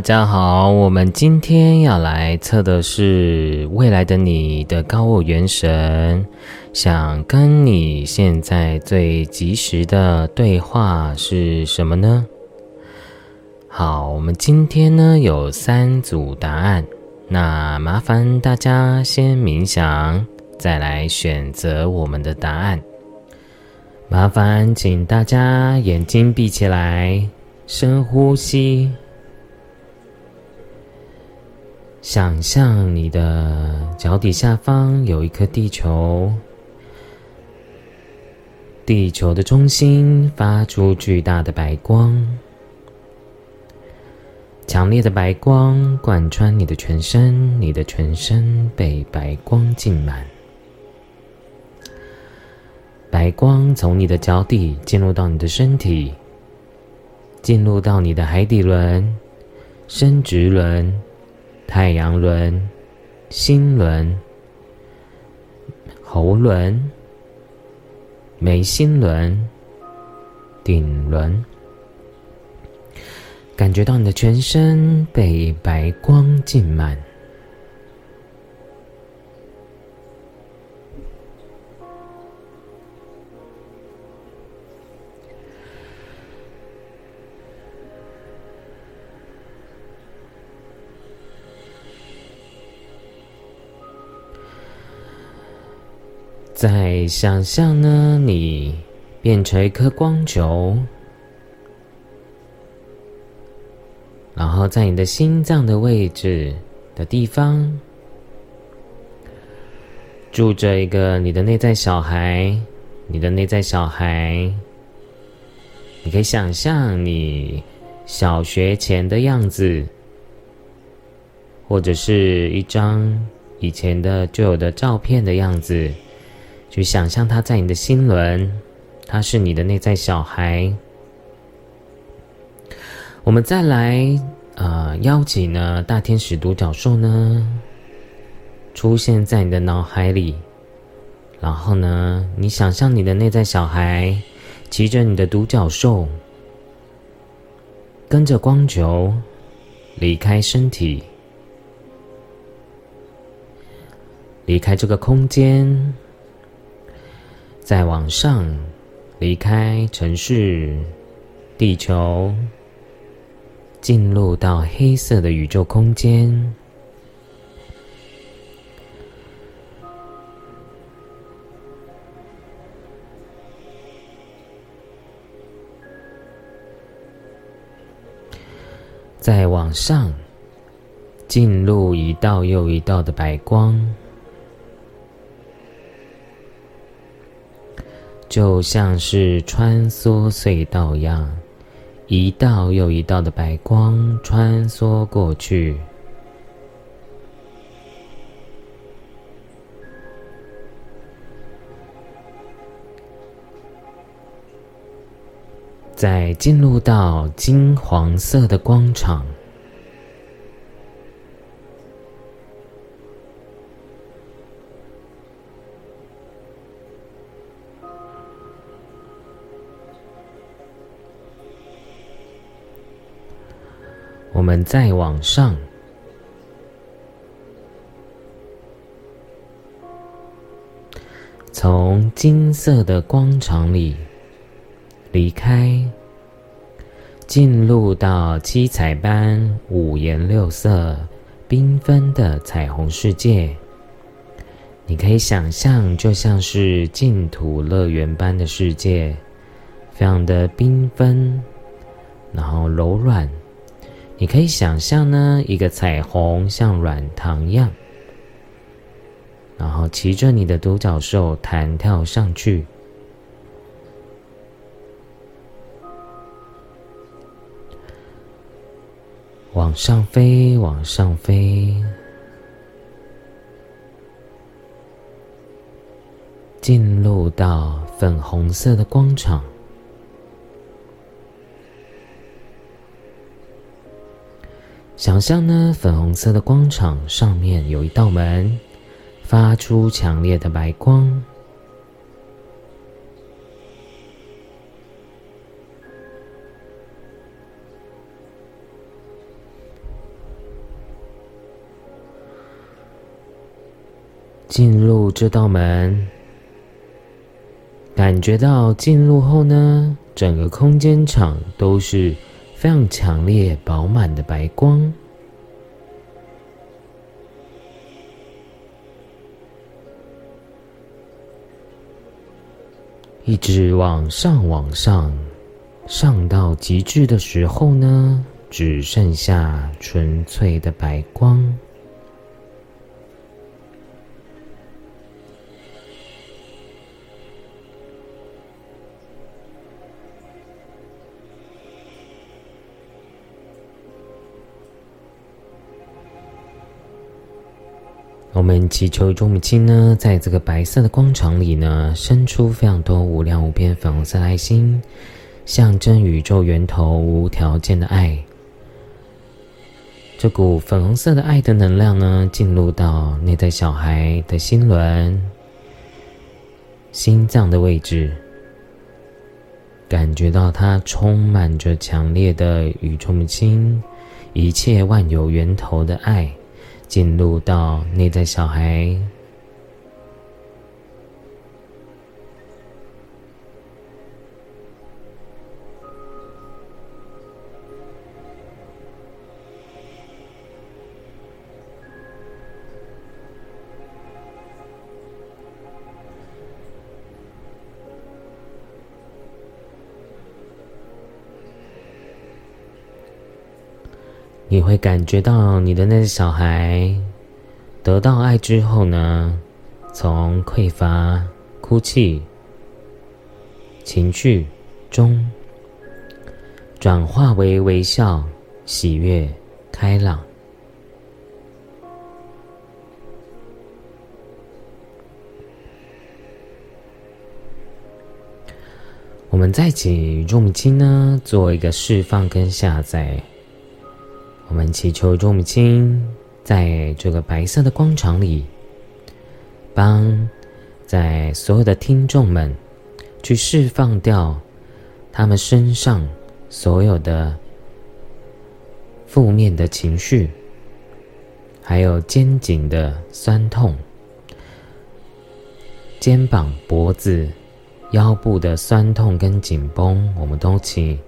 大家好，我们今天要来测的是未来的你的高我元神，想跟你现在最及时的对话是什么呢？好，我们今天呢有三组答案，那麻烦大家先冥想，再来选择我们的答案。麻烦请大家眼睛闭起来，深呼吸。想象你的脚底下方有一颗地球，地球的中心发出巨大的白光，强烈的白光贯穿你的全身，你的全身被白光浸满，白光从你的脚底进入到你的身体，进入到你的海底轮、生殖轮。太阳轮、心轮、喉轮、眉心轮、顶轮，感觉到你的全身被白光浸满。在想象呢，你变成一颗光球，然后在你的心脏的位置的地方，住着一个你的内在小孩。你的内在小孩，你可以想象你小学前的样子，或者是一张以前的旧有的照片的样子。去想象他在你的心轮，他是你的内在小孩。我们再来，呃，邀请呢大天使独角兽呢出现在你的脑海里，然后呢，你想象你的内在小孩骑着你的独角兽，跟着光球离开身体，离开这个空间。再往上，离开城市、地球，进入到黑色的宇宙空间。再往上，进入一道又一道的白光。就像是穿梭隧道一样，一道又一道的白光穿梭过去，在进入到金黄色的光场。我们再往上，从金色的光场里离开，进入到七彩般、五颜六色、缤纷的彩虹世界。你可以想象，就像是净土乐园般的世界，非常的缤纷，然后柔软。你可以想象呢，一个彩虹像软糖一样，然后骑着你的独角兽弹跳上去，往上飞，往上飞，进入到粉红色的光场。想象呢粉红色的光场上面有一道门发出强烈的白光。进入这道门感觉到进入后呢整个空间场都是非常强烈、饱满的白光，一直往上、往上，上到极致的时候呢，只剩下纯粹的白光。我们祈求众母亲呢，在这个白色的光场里呢，生出非常多无量无边粉红色爱心，象征宇宙源头无条件的爱。这股粉红色的爱的能量呢，进入到内在小孩的心轮、心脏的位置，感觉到它充满着强烈的宇宙母亲、一切万有源头的爱。进入到内在小孩，你会感觉到你的那个小孩得到爱之后呢，从匮乏、哭泣、情绪中转化为微笑、喜悦、开朗。我们再请宇宙母亲呢，做一个释放跟下载。我们祈求众母亲在这个白色的光场里，帮在所有的听众们去释放掉他们身上所有的负面的情绪，还有肩颈的酸痛、肩膀、脖子、腰部的酸痛跟紧绷，我们都请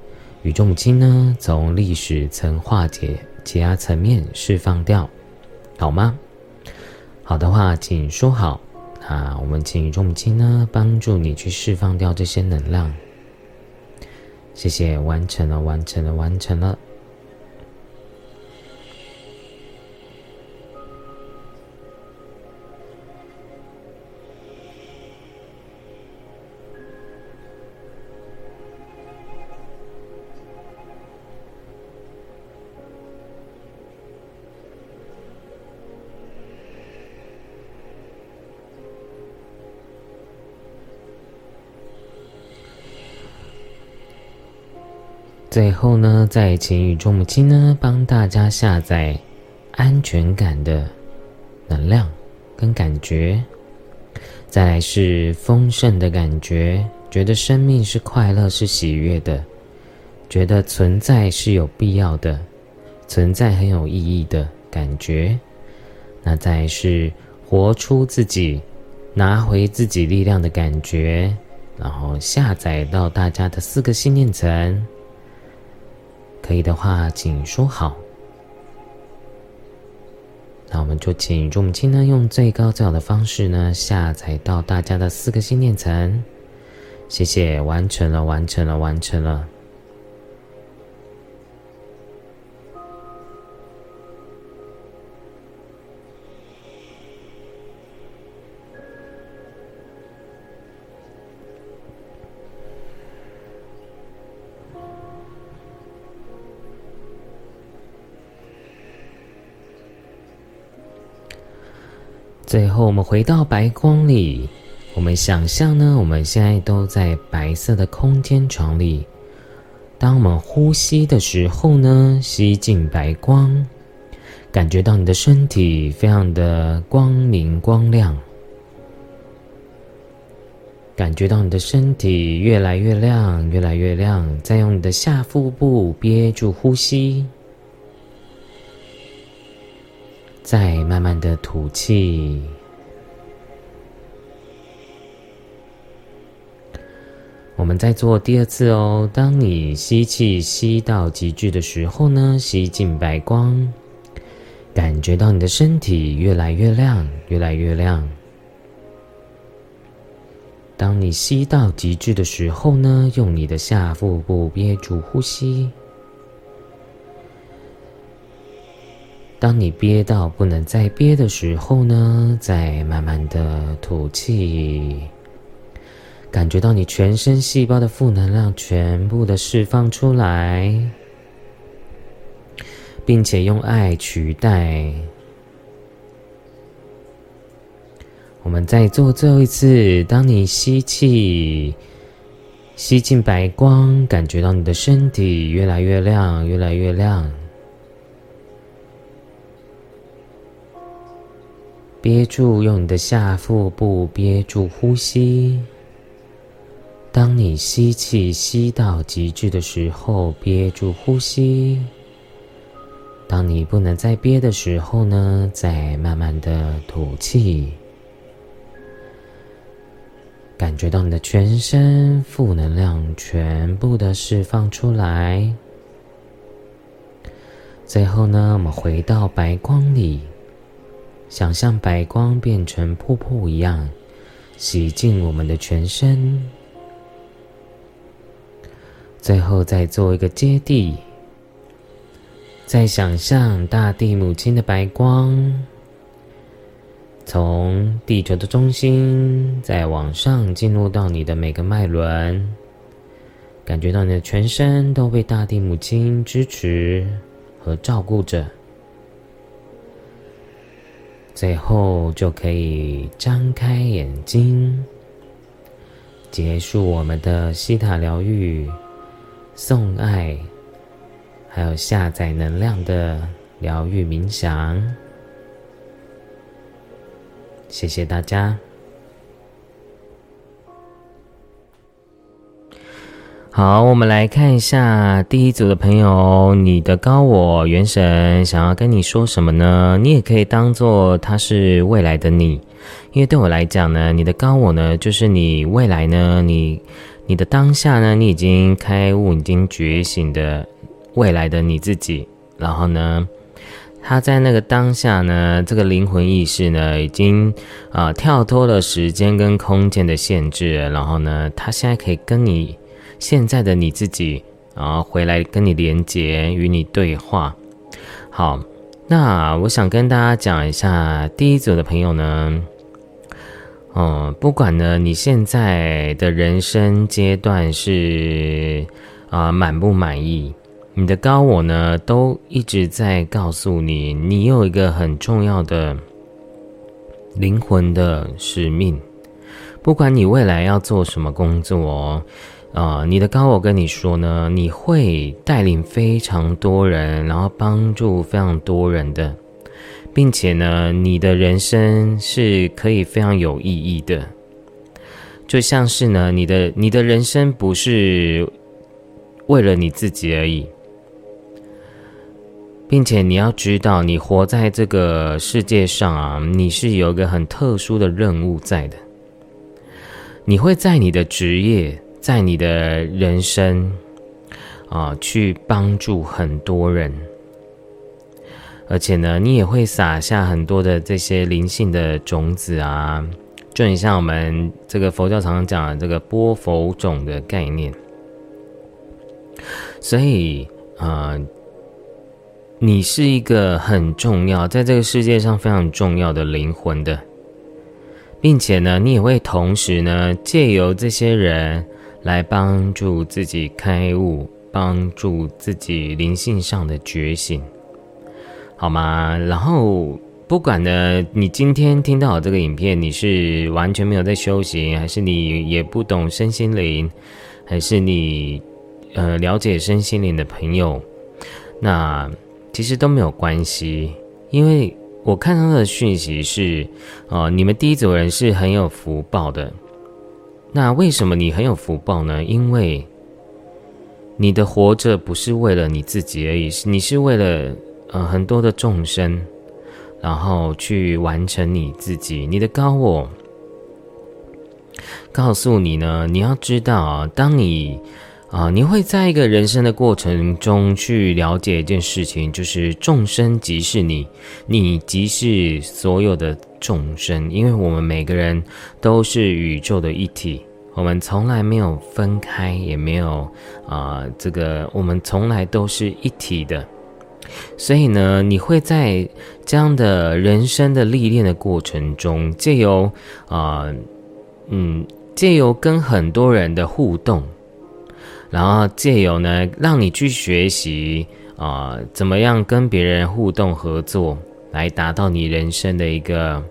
宇宙母亲呢从历史层化解。解压层面释放掉，好吗？好的话，请说好。那我们请重金呢，帮助你去释放掉这些能量。谢谢，完成了，完成了，完成了。最后呢，再请宇宙母亲呢帮大家下载安全感的能量跟感觉，再来是丰盛的感觉，觉得生命是快乐是喜悦的，觉得存在是有必要的，存在很有意义的感觉。那再是活出自己，拿回自己力量的感觉，然后下载到大家的四个信念层。可以的话，请说好。那我们就请众母亲呢，用最高最好的方式呢，下载到大家的四个心念层。谢谢，完成了，完成了，完成了。最后，我们回到白光里。我们想象呢，我们现在都在白色的空间床里。当我们呼吸的时候呢，吸进白光，感觉到你的身体非常的光明光亮，感觉到你的身体越来越亮，越来越亮。再用你的下腹部憋住呼吸。再慢慢的吐气。我们再做第二次哦。当你吸气吸到极致的时候呢吸进白光感觉到你的身体越来越亮越来越亮。当你吸到极致的时候呢用你的下腹部憋住呼吸。当你憋到不能再憋的时候呢，再慢慢的吐气。感觉到你全身细胞的负能量全部的释放出来，并且用爱取代。我们再做最后一次。当你吸气，吸进白光，感觉到你的身体越来越亮，越来越亮。憋住，用你的下腹部憋住呼吸。当你吸气吸到极致的时候，憋住呼吸。当你不能再憋的时候呢，再慢慢的吐气。感觉到你的全身负能量全部的释放出来。最后呢，我们回到白光里，想象白光变成瀑布一样，洗净我们的全身。最后再做一个接地，再想象大地母亲的白光，从地球的中心再往上进入到你的每个脉轮，感觉到你的全身都被大地母亲支持和照顾着。最后就可以张开眼睛，结束我们的西塔疗愈。送爱，还有下载能量的疗愈冥想，谢谢大家。好，我们来看一下第一组的朋友，你的高我元神想要跟你说什么呢？你也可以当做他是未来的你，因为对我来讲呢，你的高我呢，就是你未来呢，你。你的当下呢？你已经开悟、已经觉醒的未来的你自己，然后呢，他在那个当下呢，这个灵魂意识呢，已经啊跳脱了时间跟空间的限制，然后呢，他现在可以跟你现在的你自己啊回来跟你连接，与你对话。好，那我想跟大家讲一下第一组的朋友呢。哦，不管呢，你现在的人生阶段是啊满不满意？你的高我呢，都一直在告诉你，你有一个很重要的灵魂的使命。不管你未来要做什么工作，啊，你的高我跟你说呢，你会带领非常多人，然后帮助非常多人的。并且呢，你的人生是可以非常有意义的，就像是呢，你的你的人生不是为了你自己而已，并且你要知道，你活在这个世界上啊，你是有一个很特殊的任务在的，你会在你的职业，在你的人生啊，去帮助很多人。而且呢，你也会撒下很多的这些灵性的种子啊，就很像我们这个佛教常常讲的这个播佛种的概念。所以，啊，你是一个很重要，在这个世界上非常重要的灵魂的，并且呢，你也会同时呢，借由这些人来帮助自己开悟，帮助自己灵性上的觉醒。好吗？然后不管呢，你今天听到这个影片，你是完全没有在修行，还是你也不懂身心灵，还是你呃了解身心灵的朋友，那其实都没有关系，因为我看到的讯息是，哦，你们第一组人是很有福报的。那为什么你很有福报呢？因为你的活着不是为了你自己而已，是你是为了。呃，很多的众生，然后去完成你自己，你的高我，告诉你呢，你要知道啊，当你啊，你会在一个人生的过程中去了解一件事情，就是众生即是你，你即是所有的众生，因为我们每个人都是宇宙的一体，我们从来没有分开，也没有啊，这个我们从来都是一体的。所以呢，你会在这样的人生的历练的过程中，借由啊，嗯，借由跟很多人的互动。然后借由呢，让你去学习啊，怎么样跟别人互动合作，来达到你人生的一个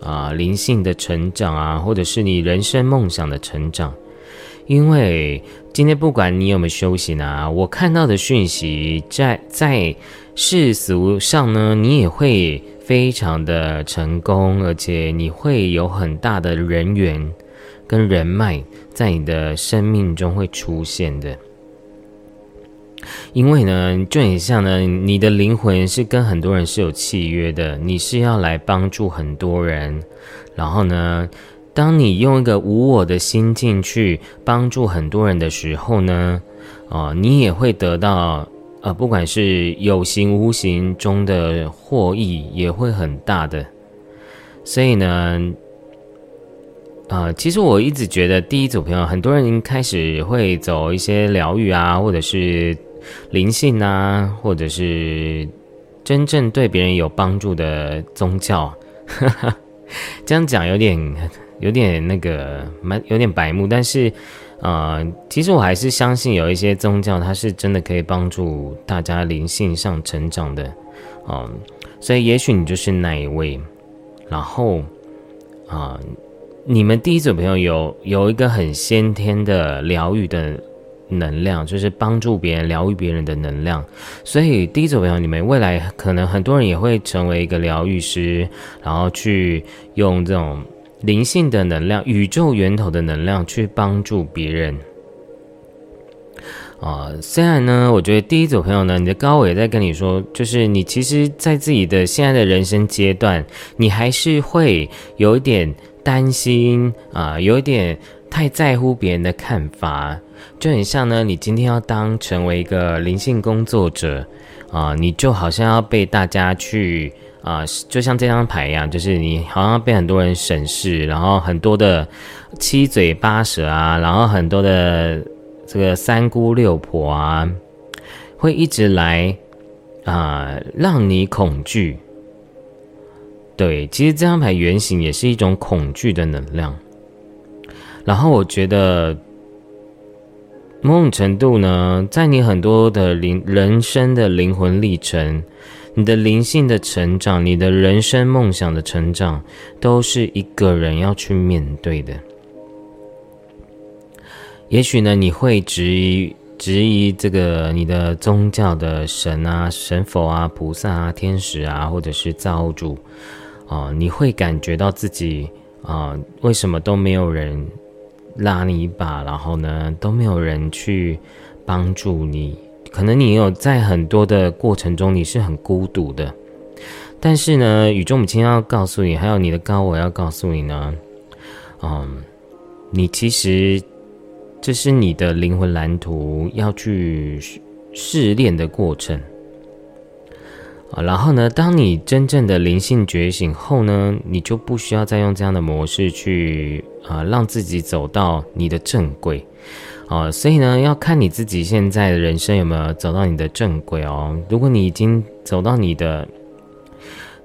啊灵性的成长啊，或者是你人生梦想的成长。因为今天不管你有没有休息呢，我看到的讯息在在世俗上呢，你也会非常的成功，而且你会有很大的人缘跟人脉。在你的生命中会出现的，因为呢，就很像呢，你的灵魂是跟很多人是有契约的，你是要来帮助很多人，然后呢，当你用一个无我的心境去帮助很多人的时候呢，啊，你也会得到，呃，不管是有形无形中的获益，也会很大的，所以呢。啊，其实我一直觉得第一组朋友，很多人开始会走一些疗愈啊，或者是灵性啊，或者是真正对别人有帮助的宗教。这样讲有点有点那个蛮有点白目，但是啊，其实我还是相信有一些宗教，它是真的可以帮助大家灵性上成长的。嗯，所以也许你就是那一位，然后啊。你们第一组朋友有有一个很先天的疗愈的能量，就是帮助别人、疗愈别人的能量。所以第一组朋友，你们未来可能很多人也会成为一个疗愈师，然后去用这种灵性的能量、宇宙源头的能量去帮助别人。啊，虽然呢，我觉得第一组朋友呢，你的高伟在跟你说，就是你其实，在自己的现在的人生阶段，你还是会有一点。担心啊，有一点太在乎别人的看法，就很像呢。你今天要当成为一个灵性工作者啊，你就好像要被大家去啊，就像这张牌一样，就是你好像被很多人审视，然后很多的七嘴八舌啊，然后很多的这个三姑六婆啊，会一直来啊，让你恐惧。对，其实这张牌原型也是一种恐惧的能量。然后我觉得，某种程度呢，在你很多的灵人生的灵魂历程、你的灵性的成长、你的人生梦想的成长，都是一个人要去面对的。也许呢，你会质疑质疑这个你的宗教的神啊、神佛啊、菩萨啊、天使啊，或者是造物主。啊，你会感觉到自己啊，为什么都没有人拉你一把？然后呢，都没有人去帮助你？可能你有在很多的过程中，你是很孤独的。但是呢，宇宙母亲要告诉你，还有你的高我要告诉你呢，嗯，你其实这是你的灵魂蓝图要去试炼的过程。啊，然后呢？当你真正的灵性觉醒后呢，你就不需要再用这样的模式去啊，让自己走到你的正轨。啊，所以呢，要看你自己现在的人生有没有走到你的正轨哦。如果你已经走到你的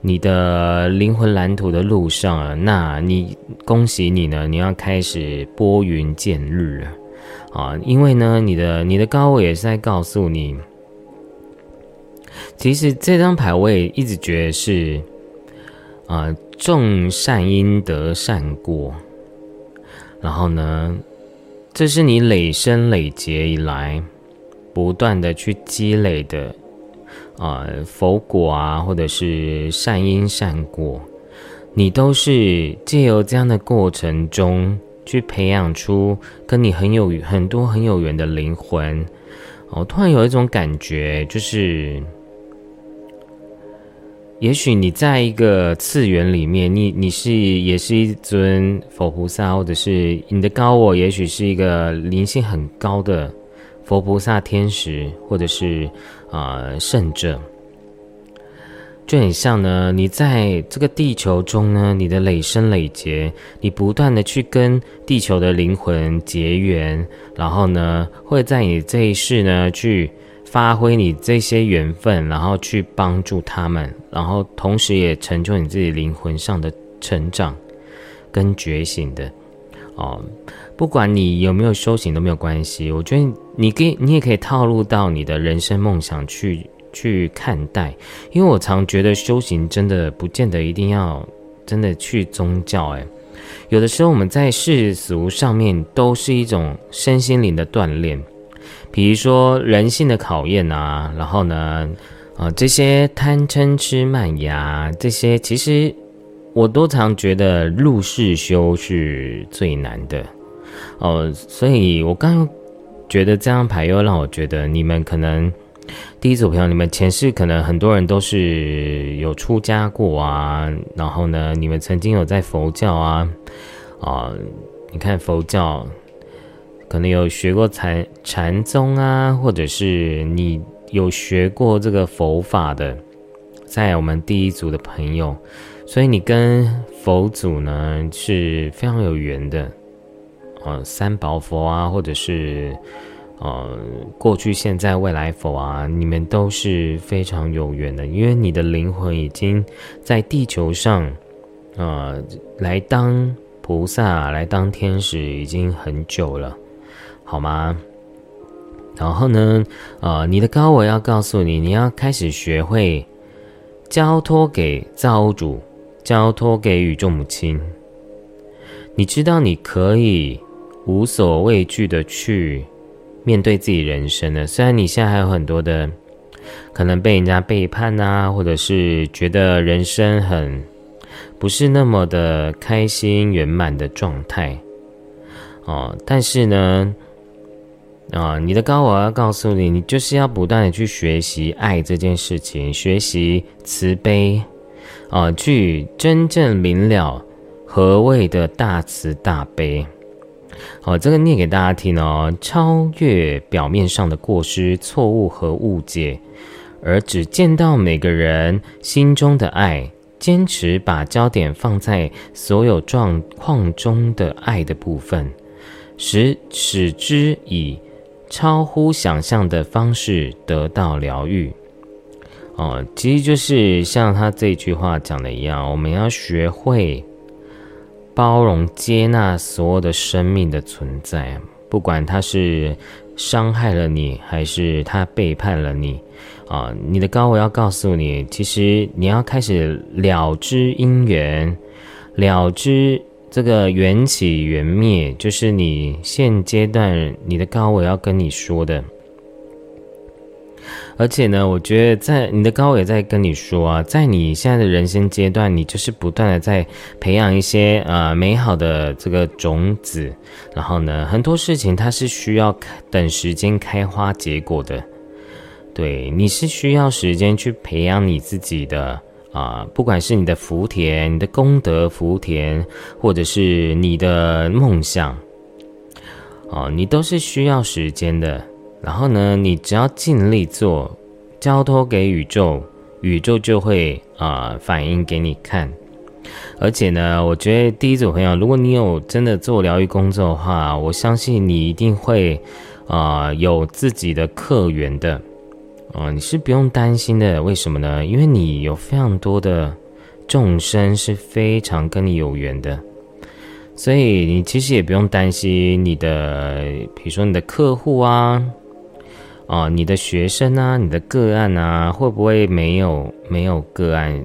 你的灵魂蓝图的路上了，那你恭喜你呢，你要开始拨云见日了。啊，因为呢，你的你的高我也是在告诉你。其实这张牌我也一直觉得是，啊，种善因得善果，然后呢，这是你累生累劫以来不断的去积累的啊佛果啊，或者是善因善果，你都是借由这样的过程中去培养出跟你很有很多很有缘的灵魂。我突然有一种感觉，就是。也许你在一个次元里面，你你是也是一尊佛菩萨，或者是你的高我，也许是一个灵性很高的佛菩萨、天使，或者是啊圣者。就很像呢，你在这个地球中呢，你的累生累劫，你不断的去跟地球的灵魂结缘，然后呢，会在你这一世呢，去发挥你这些缘分，然后去帮助他们，然后同时也成就你自己灵魂上的成长跟觉醒的哦。不管你有没有修行都没有关系，我觉得你可以，你也可以套入到你的人生梦想去。去看待，因为我常觉得修行真的不见得一定要真的去宗教，诶，有的时候我们在世俗上面都是一种身心灵的锻炼，比如说人性的考验啊，然后呢，啊这些贪嗔痴慢疑这些，其实我都常觉得入世修是最难的，哦，所以我刚觉得这张牌又让我觉得你们可能。第一组朋友，你们前世可能很多人都是有出家过啊，然后呢，你们曾经有在佛教啊，啊，你看佛教可能有学过禅禅宗啊，或者是你有学过这个佛法的，在我们第一组的朋友，所以你跟佛祖呢是非常有缘的，呃，三宝佛啊，或者是。呃，过去、现在、未来佛啊？你们都是非常有缘的，因为你的灵魂已经在地球上，呃，来当菩萨、来当天使已经很久了，好吗？然后呢，呃，你的高我要告诉你，你要开始学会交托给造物主，交托给宇宙母亲。你知道你可以无所畏惧的去。面对自己人生的，虽然你现在还有很多的可能被人家背叛啊，或者是觉得人生很不是那么的开心圆满的状态哦，但是呢，啊，你的高我要告诉你，你就是要不断的去学习爱这件事情，学习慈悲啊，去真正明了何谓的大慈大悲。好，这个念给大家听哦。超越表面上的过失、错误和误解，而只见到每个人心中的爱，坚持把焦点放在所有状况中的爱的部分，使使之以超乎想象的方式得到疗愈。哦，其实就是像他这句话讲的一样，我们要学会。包容、接纳所有的生命的存在，不管他是伤害了你，还是他背叛了你，啊，你的高我要告诉你，其实你要开始了知因缘，了知这个缘起缘灭，就是你现阶段你的高我要跟你说的。而且呢，我觉得在你的高也在跟你说啊，在你现在的人生阶段，你就是不断的在培养一些呃美好的这个种子，然后呢，很多事情它是需要等时间开花结果的，对，你是需要时间去培养你自己的啊，不管是你的福田、你的功德福田，或者是你的梦想，哦，你都是需要时间的。然后呢，你只要尽力做，交托给宇宙，宇宙就会啊反应给你看。而且呢，我觉得第一组朋友，如果你有真的做疗愈工作的话，我相信你一定会啊有自己的客源的。啊，你是不用担心的。为什么呢？因为你有非常多的众生是非常跟你有缘的。所以你其实也不用担心你的，比如说你的客户啊。哦，你的学生啊，你的个案啊，会不会没有没有个案？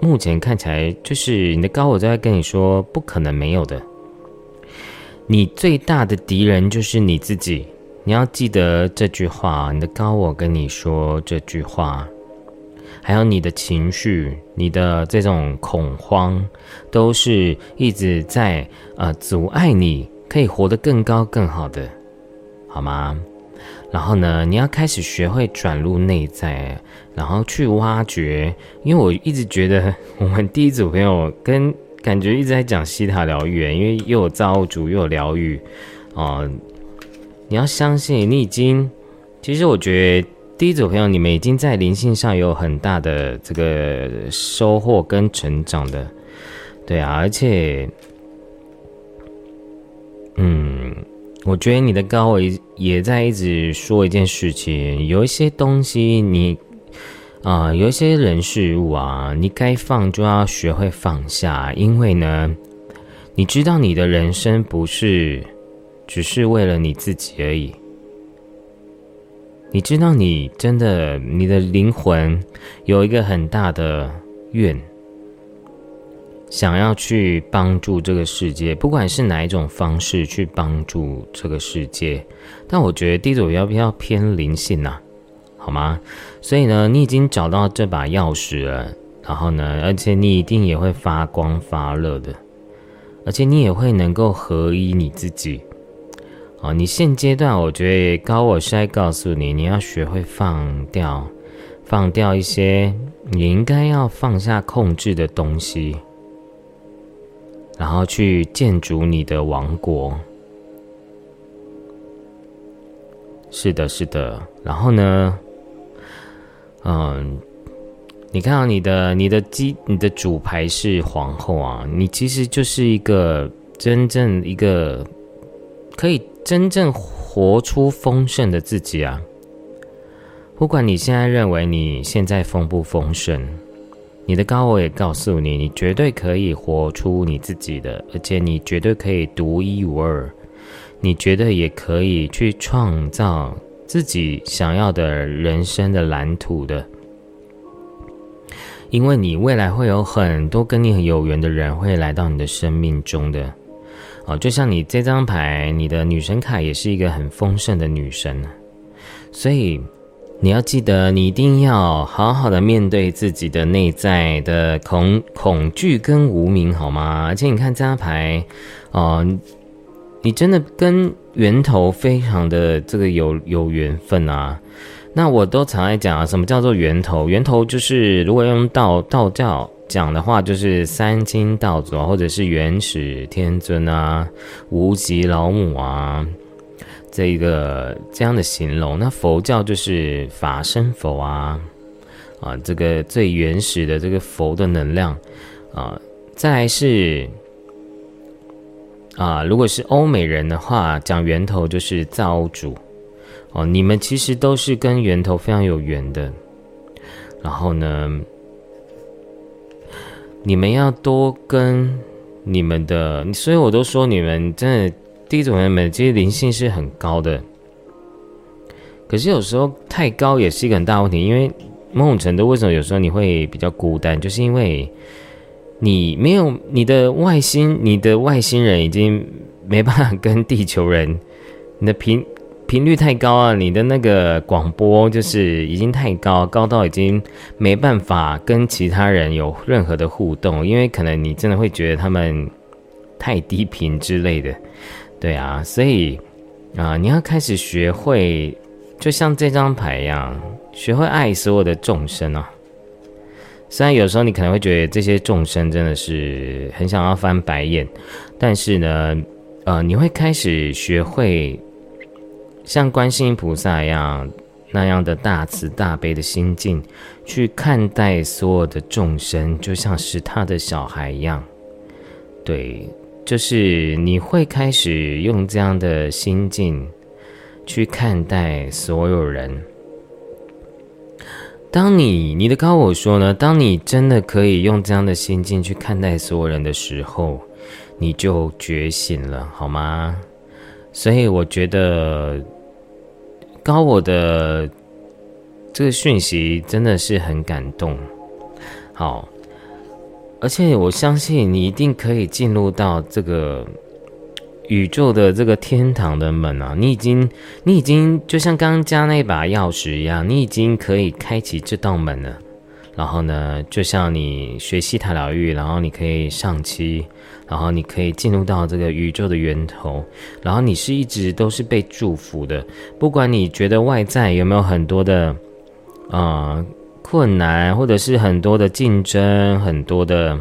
目前看起来，就是你的高我都在跟你说，不可能没有的。你最大的敌人就是你自己，你要记得这句话。你的高我跟你说这句话，还有你的情绪，你的这种恐慌，都是一直在呃阻碍你可以活得更高更好的，好吗？然后呢，你要开始学会转入内在，然后去挖掘。因为我一直觉得我们第一组朋友跟感觉一直在讲西塔疗愈，因为又有造物主又有疗愈啊。你要相信，你已经，其实我觉得第一组朋友你们已经在灵性上有很大的这个收获跟成长的，对啊，而且，嗯。我觉得你的高维也在一直说一件事情，有一些东西你啊，有一些人事物啊，你该放就要学会放下，因为呢，你知道你的人生不是只是为了你自己而已，你知道你真的你的灵魂有一个很大的愿。想要去帮助这个世界，不管是哪一种方式去帮助这个世界，但我觉得第一组要不要偏灵性呐？好吗？所以呢，你已经找到这把钥匙了，然后呢，而且你一定也会发光发热的，而且你也会能够合一你自己。啊，你现阶段我觉得高我是在告诉你，你要学会放掉，放掉一些你应该要放下控制的东西。然后去建筑你的王国。是的，是的。然后呢，嗯，你看到你的你的基你的主牌是皇后啊，你其实就是一个真正一个可以真正活出丰盛的自己啊。不管你现在认为你现在丰不丰盛。你的高我也告诉你，你绝对可以活出你自己的，而且你绝对可以独一无二。你绝对也可以去创造自己想要的人生的蓝图的，因为你未来会有很多跟你有缘的人会来到你的生命中的。哦，就像你这张牌，你的女神卡也是一个很丰盛的女神，所以。你要记得，你一定要好好的面对自己的内在的恐恐惧跟无名，好吗？而且你看这张牌，哦，你真的跟源头非常的这个有有缘分啊。那我都常爱讲啊，什么叫做源头？源头就是如果用道道教讲的话，就是三清道祖，或者是元始天尊啊，无极老母啊。这个这样的形容，那佛教就是法身佛啊，啊，这个最原始的这个佛的能量。啊，再来是啊，如果是欧美人的话，讲源头就是造物主。哦，你们其实都是跟源头非常有缘的，然后呢，你们要多跟你们的，所以我都说你们真的。第一种人们其实灵性是很高的，可是有时候太高也是一个很大问题，因为某种程度为什么有时候你会比较孤单，就是因为你没有你的外星，你的外星人已经没办法跟地球人，你的频频率太高啊，你的那个广播就是已经太高，高到已经没办法跟其他人有任何的互动，因为可能你真的会觉得他们太低频之类的。对啊，所以啊，你要开始学会，就像这张牌一样，学会爱所有的众生啊。虽然有时候你可能会觉得这些众生真的是很想要翻白眼，但是呢，呃，你会开始学会像观世音菩萨一样那样的大慈大悲的心境，去看待所有的众生，就像是他的小孩一样。对。就是你会开始用这样的心境去看待所有人。当你你的高我说呢，当你真的可以用这样的心境去看待所有人的时候，你就觉醒了，好吗？所以我觉得高我的这个讯息真的是很感动。好。而且我相信你一定可以进入到这个宇宙的这个天堂的门啊！你已经，你已经就像刚刚加那把钥匙一样，你已经可以开启这道门了。然后呢，就像你学习塔疗愈，然后你可以上期，然后你可以进入到这个宇宙的源头，然后你是一直都是被祝福的，不管你觉得外在有没有很多的啊困难，或者是很多的竞争，很多的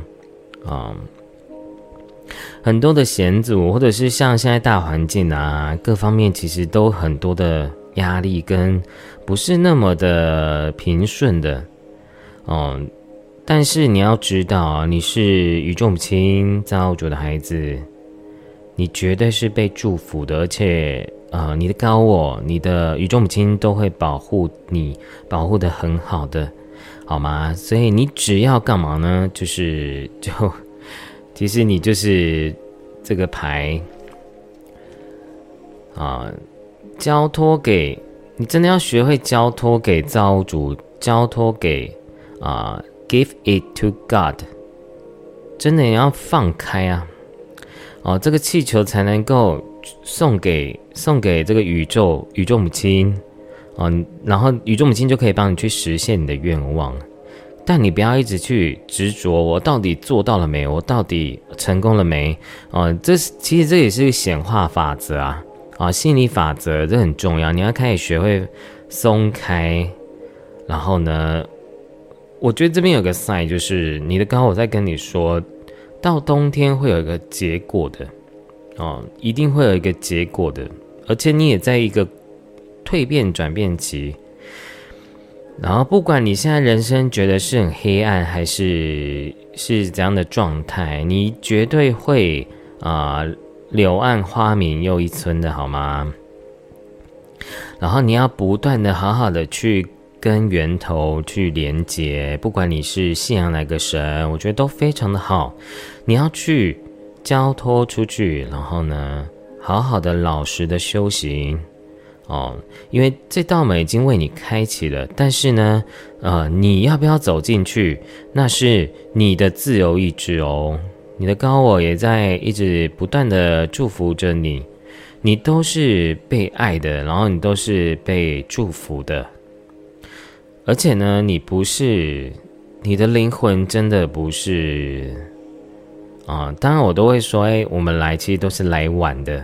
啊。很多的险阻，或者是像现在大环境啊，各方面其实都很多的压力，跟不是那么的平顺的，哦。但是你要知道，你是宇宙母亲造物主的孩子，你绝对是被祝福的，而且呃，你的高我、你的宇宙母亲都会保护你，保护的很好的，好吗？所以你只要干嘛呢？就是就。其实你就是这个牌啊，交托给你，真的要学会交托给造物主，交托给啊，give it to God，真的要放开啊！哦，这个气球才能够送给送给这个宇宙宇宙母亲哦，然后宇宙母亲就可以帮你去实现你的愿望。但你不要一直去执着，我到底做到了没？我到底成功了没？哦，这是其实这也是个显化法则啊！啊，心理法则这很重要，你要开始学会松开。然后呢，我觉得这边有个 sign，就是你的高我在跟你说，到冬天会有一个结果的，哦，一定会有一个结果的，而且你也在一个蜕变转变期。然后，不管你现在人生觉得是很黑暗，还是是怎样的状态，你绝对会啊，柳暗花明又一村的好吗？然后你要不断的好好的去跟源头去连接，不管你是信仰哪个神，我觉得都非常的好。你要去交托出去，然后呢，好好的老实的修行。哦，因为这道门已经为你开启了，但是呢，呃，你要不要走进去，那是你的自由意志哦。你的高我也在一直不断的祝福着你，你都是被爱的，然后你都是被祝福的，而且呢，你不是你的灵魂真的不是啊。当然，我都会说，哎，我们来其实都是来晚的。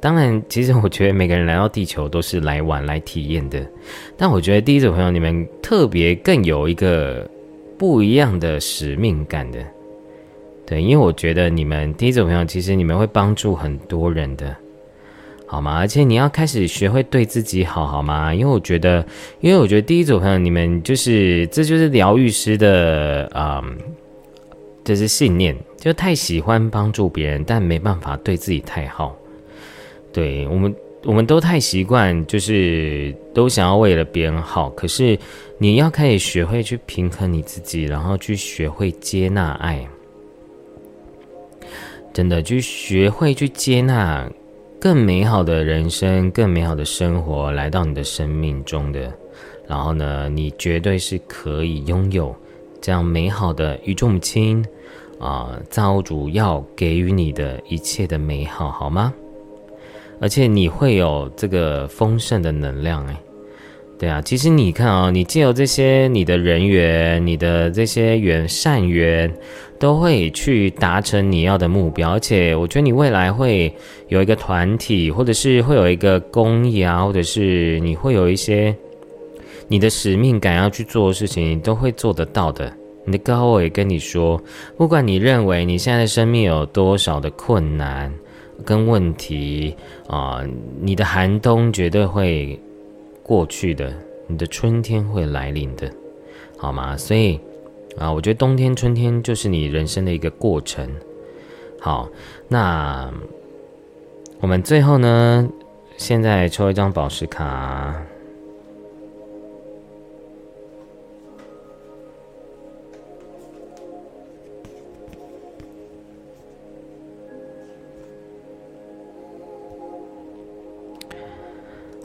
当然，其实我觉得每个人来到地球都是来玩来体验的。但我觉得第一组朋友你们特别更有一个不一样的使命感的，对，因为我觉得你们第一组朋友其实你们会帮助很多人的，好吗？而且你要开始学会对自己好，好吗？因为我觉得，因为我觉得第一组朋友你们就是这就是疗愈师的啊，这是信念，就太喜欢帮助别人，但没办法对自己太好。对我们，我们都太习惯，就是都想要为了别人好。可是你要开始学会去平衡你自己，然后去学会接纳爱，真的去学会去接纳更美好的人生、更美好的生活来到你的生命中的。然后呢，你绝对是可以拥有这样美好的宇宙母亲啊，造物主要给予你的一切的美好，好吗？而且你会有这个丰盛的能量，哎，对啊，其实你看啊，你借由这些你的人缘、你的这些缘善缘，都会去达成你要的目标。而且我觉得你未来会有一个团体，或者是会有一个公益啊，或者是你会有一些你的使命感要去做的事情，你都会做得到的。你的高我也跟你说，不管你认为你现在的生命有多少的困难。跟问题啊，你的寒冬绝对会过去的，你的春天会来临的，好吗？所以啊，我觉得冬天、春天就是你人生的一个过程。好，那我们最后呢，现在抽一张宝石卡。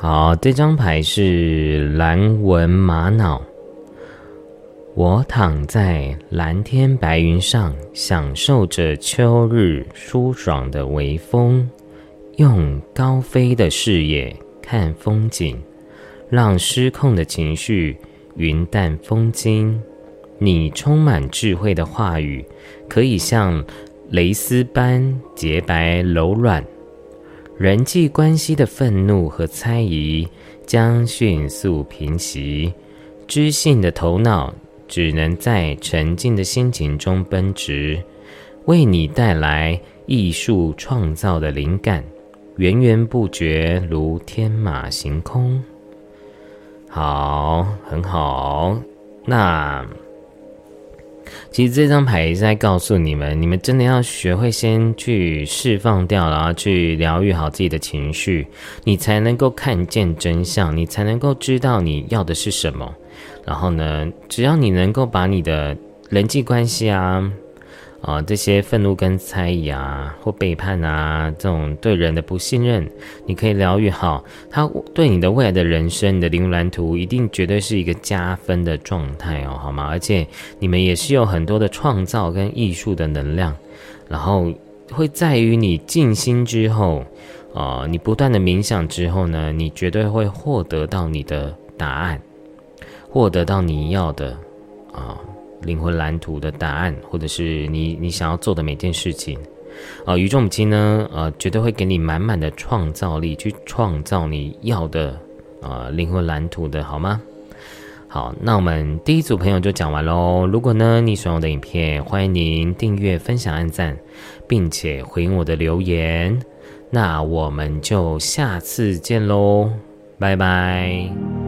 好，这张牌是蓝纹玛瑙。我躺在蓝天白云上，享受着秋日舒爽的微风，用高飞的视野看风景，让失控的情绪云淡风轻，你充满智慧的话语，可以像蕾丝般洁白柔软。人际关系的愤怒和猜疑将迅速平息。知性的头脑只能在沉静的心情中奔驰，为你带来艺术创造的灵感，源源不绝，如天马行空。好，很好。那其实这张牌是在告诉你们，你们真的要学会先去释放掉，然后去疗愈好自己的情绪，你才能够看见真相，你才能够知道你要的是什么。然后呢，只要你能够把你的人际关系啊，啊这些愤怒跟猜疑啊，或背叛啊，这种对人的不信任，你可以疗愈好，他对你的未来的人生，你的灵蓝图一定绝对是一个加分的状态哦，好吗？而且你们也是有很多的创造跟艺术的能量，然后会在于你静心之后，啊，你不断的冥想之后呢，你绝对会获得到你的答案。获得到你要的啊灵魂蓝图的答案，或者是你你想要做的每件事情啊，宇宙母亲呢呃绝对会给你满满的创造力，去创造你要的啊灵魂蓝图的好吗？好，那我们第一组朋友就讲完喽。如果呢你喜欢我的影片，欢迎您订阅、分享、按赞，并且回应我的留言。那我们就下次见喽，拜拜。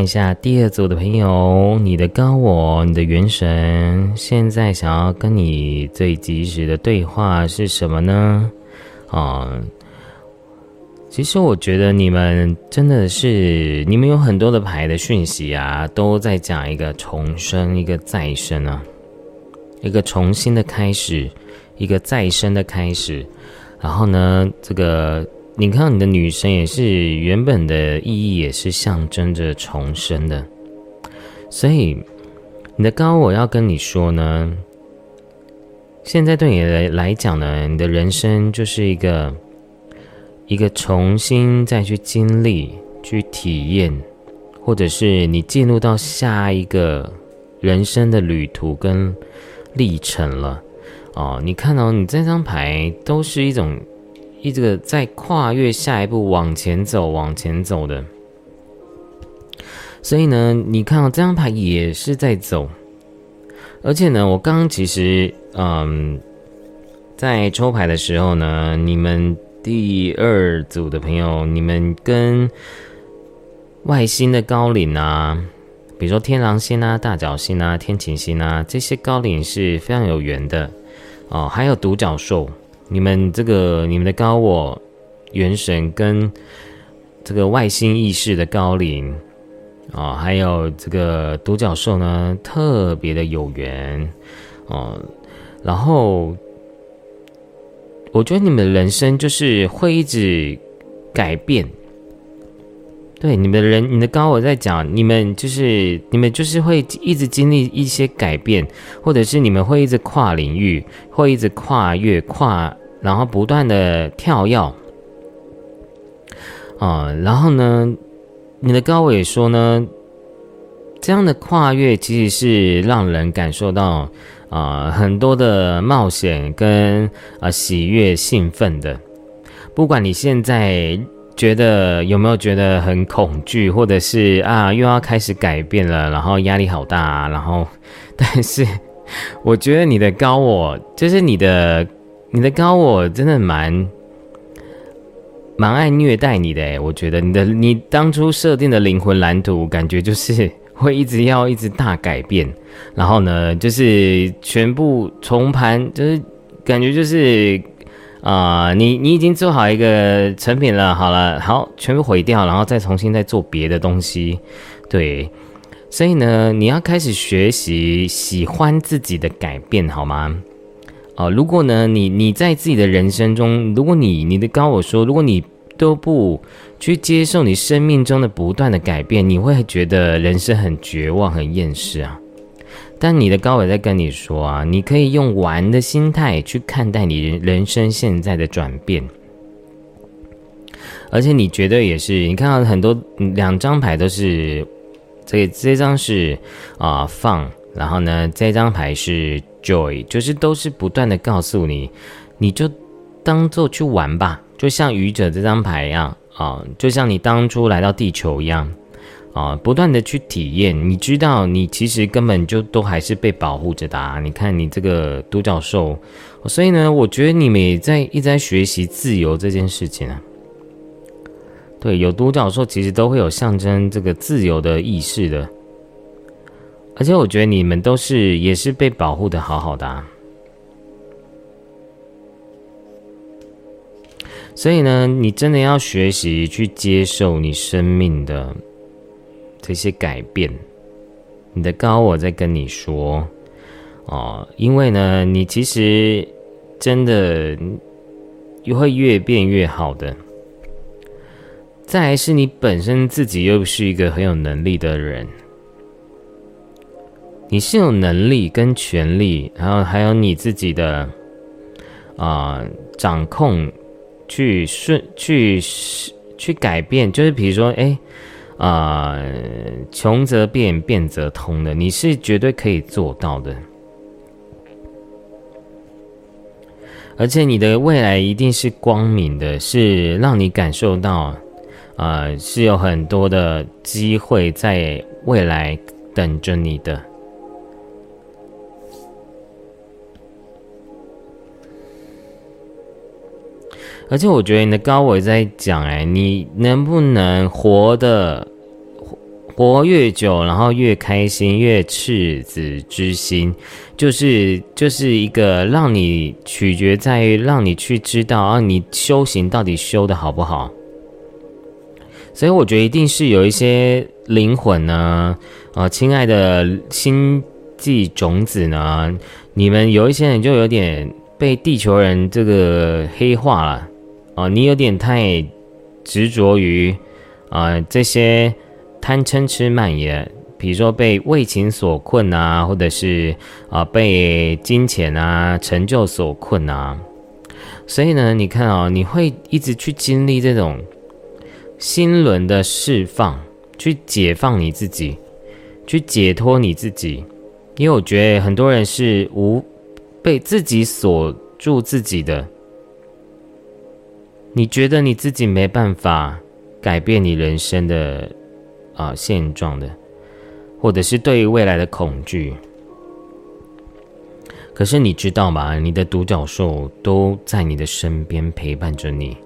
看一下第二组的朋友，你的高我，你的元神，现在想要跟你最及时的对话是什么呢？啊，其实我觉得你们真的是，你们有很多的牌的讯息啊，都在讲一个重生，一个再生啊，一个重新的开始，一个再生的开始。然后呢，这个。你看，你的女神也是原本的意义，也是象征着重生的。所以，你的高我要跟你说呢，现在对你来来讲呢，你的人生就是一个一个重新再去经历、去体验，或者是你进入到下一个人生的旅途跟历程了。哦，你看到你这张牌都是一种。一这个在跨越下一步往前走，往前走的，所以呢，你看到这张牌也是在走，而且呢，我刚刚其实嗯，在抽牌的时候呢，你们第二组的朋友，你们跟外星的高领啊，比如说天狼星啊、大角星啊、天琴星啊，这些高领是非常有缘的。哦，还有独角兽。你们这个你们的高我元神跟这个外星意识的高龄啊，还有这个独角兽呢，特别的有缘哦。然后我觉得你们的人生就是会一直改变。对，你们的人，你的高我在讲，你们就是你们就是会一直经历一些改变，或者是你们会一直跨领域，会一直跨越跨。然后不断的跳跃，啊，然后呢，你的高伟说呢，这样的跨越其实是让人感受到啊很多的冒险跟啊喜悦兴奋的。不管你现在觉得有没有觉得很恐惧，或者是啊又要开始改变了，然后压力好大，然后，但是我觉得你的高我就是你的。你的高我真的蛮蛮爱虐待你的诶，我觉得你的你当初设定的灵魂蓝图，感觉就是会一直要一直大改变，然后呢，就是全部重盘，就是感觉就是啊，你你已经做好一个成品了，好了，好全部毁掉，然后再重新再做别的东西，对，所以呢，你要开始学习喜欢自己的改变，好吗？啊，如果呢，你你在自己的人生中，如果你你的高我说，如果你都不去接受你生命中的不断的改变，你会觉得人生很绝望、很厌世啊。但你的高我在跟你说啊，你可以用玩的心态去看待你人人生现在的转变，而且你绝对也是，你看到很多两张牌都是，这这张是啊放，然后呢这张牌是 joy，就是都是不断的告诉你，你就当做去玩吧，就像愚者这张牌一样啊，就像你当初来到地球一样。啊，不断的去体验，你知道，你其实根本就都还是被保护着的啊。你看，你这个独角兽，所以呢，我觉得你们也在一直在学习自由这件事情啊。对，有独角兽其实都会有象征这个自由的意识的，而且我觉得你们都是也是被保护的好好的啊。所以呢，你真的要学习去接受你生命的。这些改变，你的高我在跟你说哦，因为呢，你其实真的会越变越好的。再来是你本身自己又是一个很有能力的人，你是有能力跟权力，然后还有你自己的啊掌控，去顺去去改变，就是比如说哎。啊，穷则变，变则通的，你是绝对可以做到的，而且你的未来一定是光明的，是让你感受到，啊，是有很多的机会在未来等着你的。而且我觉得你的高我在讲，哎，你能不能活的活越久，然后越开心，越赤子之心，就是就是一个让你取决在于让你去知道啊，你修行到底修的好不好。所以我觉得一定是有一些灵魂呢，啊，亲爱的星际种子呢，你们有一些人就有点被地球人这个黑化了。哦，你有点太执着于啊这些贪嗔痴慢疑，比如说被为情所困啊，或者是啊被金钱啊成就所困啊，所以呢，你看哦，你会一直去经历这种心轮的释放，去解放你自己，去解脱你自己，因为我觉得很多人是无被自己锁住自己的。你觉得你自己没办法改变你人生的啊现状的，或者是对于未来的恐惧，可是你知道吗？你的独角兽都在你的身边陪伴着你。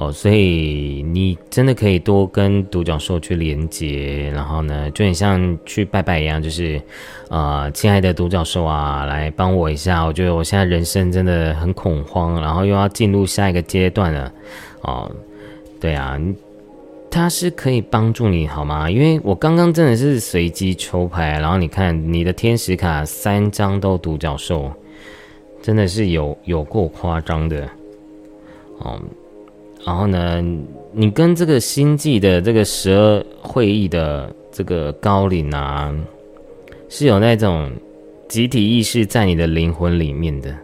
哦，所以你真的可以多跟独角兽去连接，然后呢，就很像去拜拜一样，就是，呃，亲爱的独角兽啊，来帮我一下。我觉得我现在人生真的很恐慌，然后又要进入下一个阶段了。哦，对啊，它是可以帮助你好吗？因为我刚刚真的是随机抽牌，然后你看你的天使卡三张都独角兽，真的是有有过夸张的，哦。然后呢，你跟这个星际的这个十二会议的这个高领啊，是有那种集体意识在你的灵魂里面的。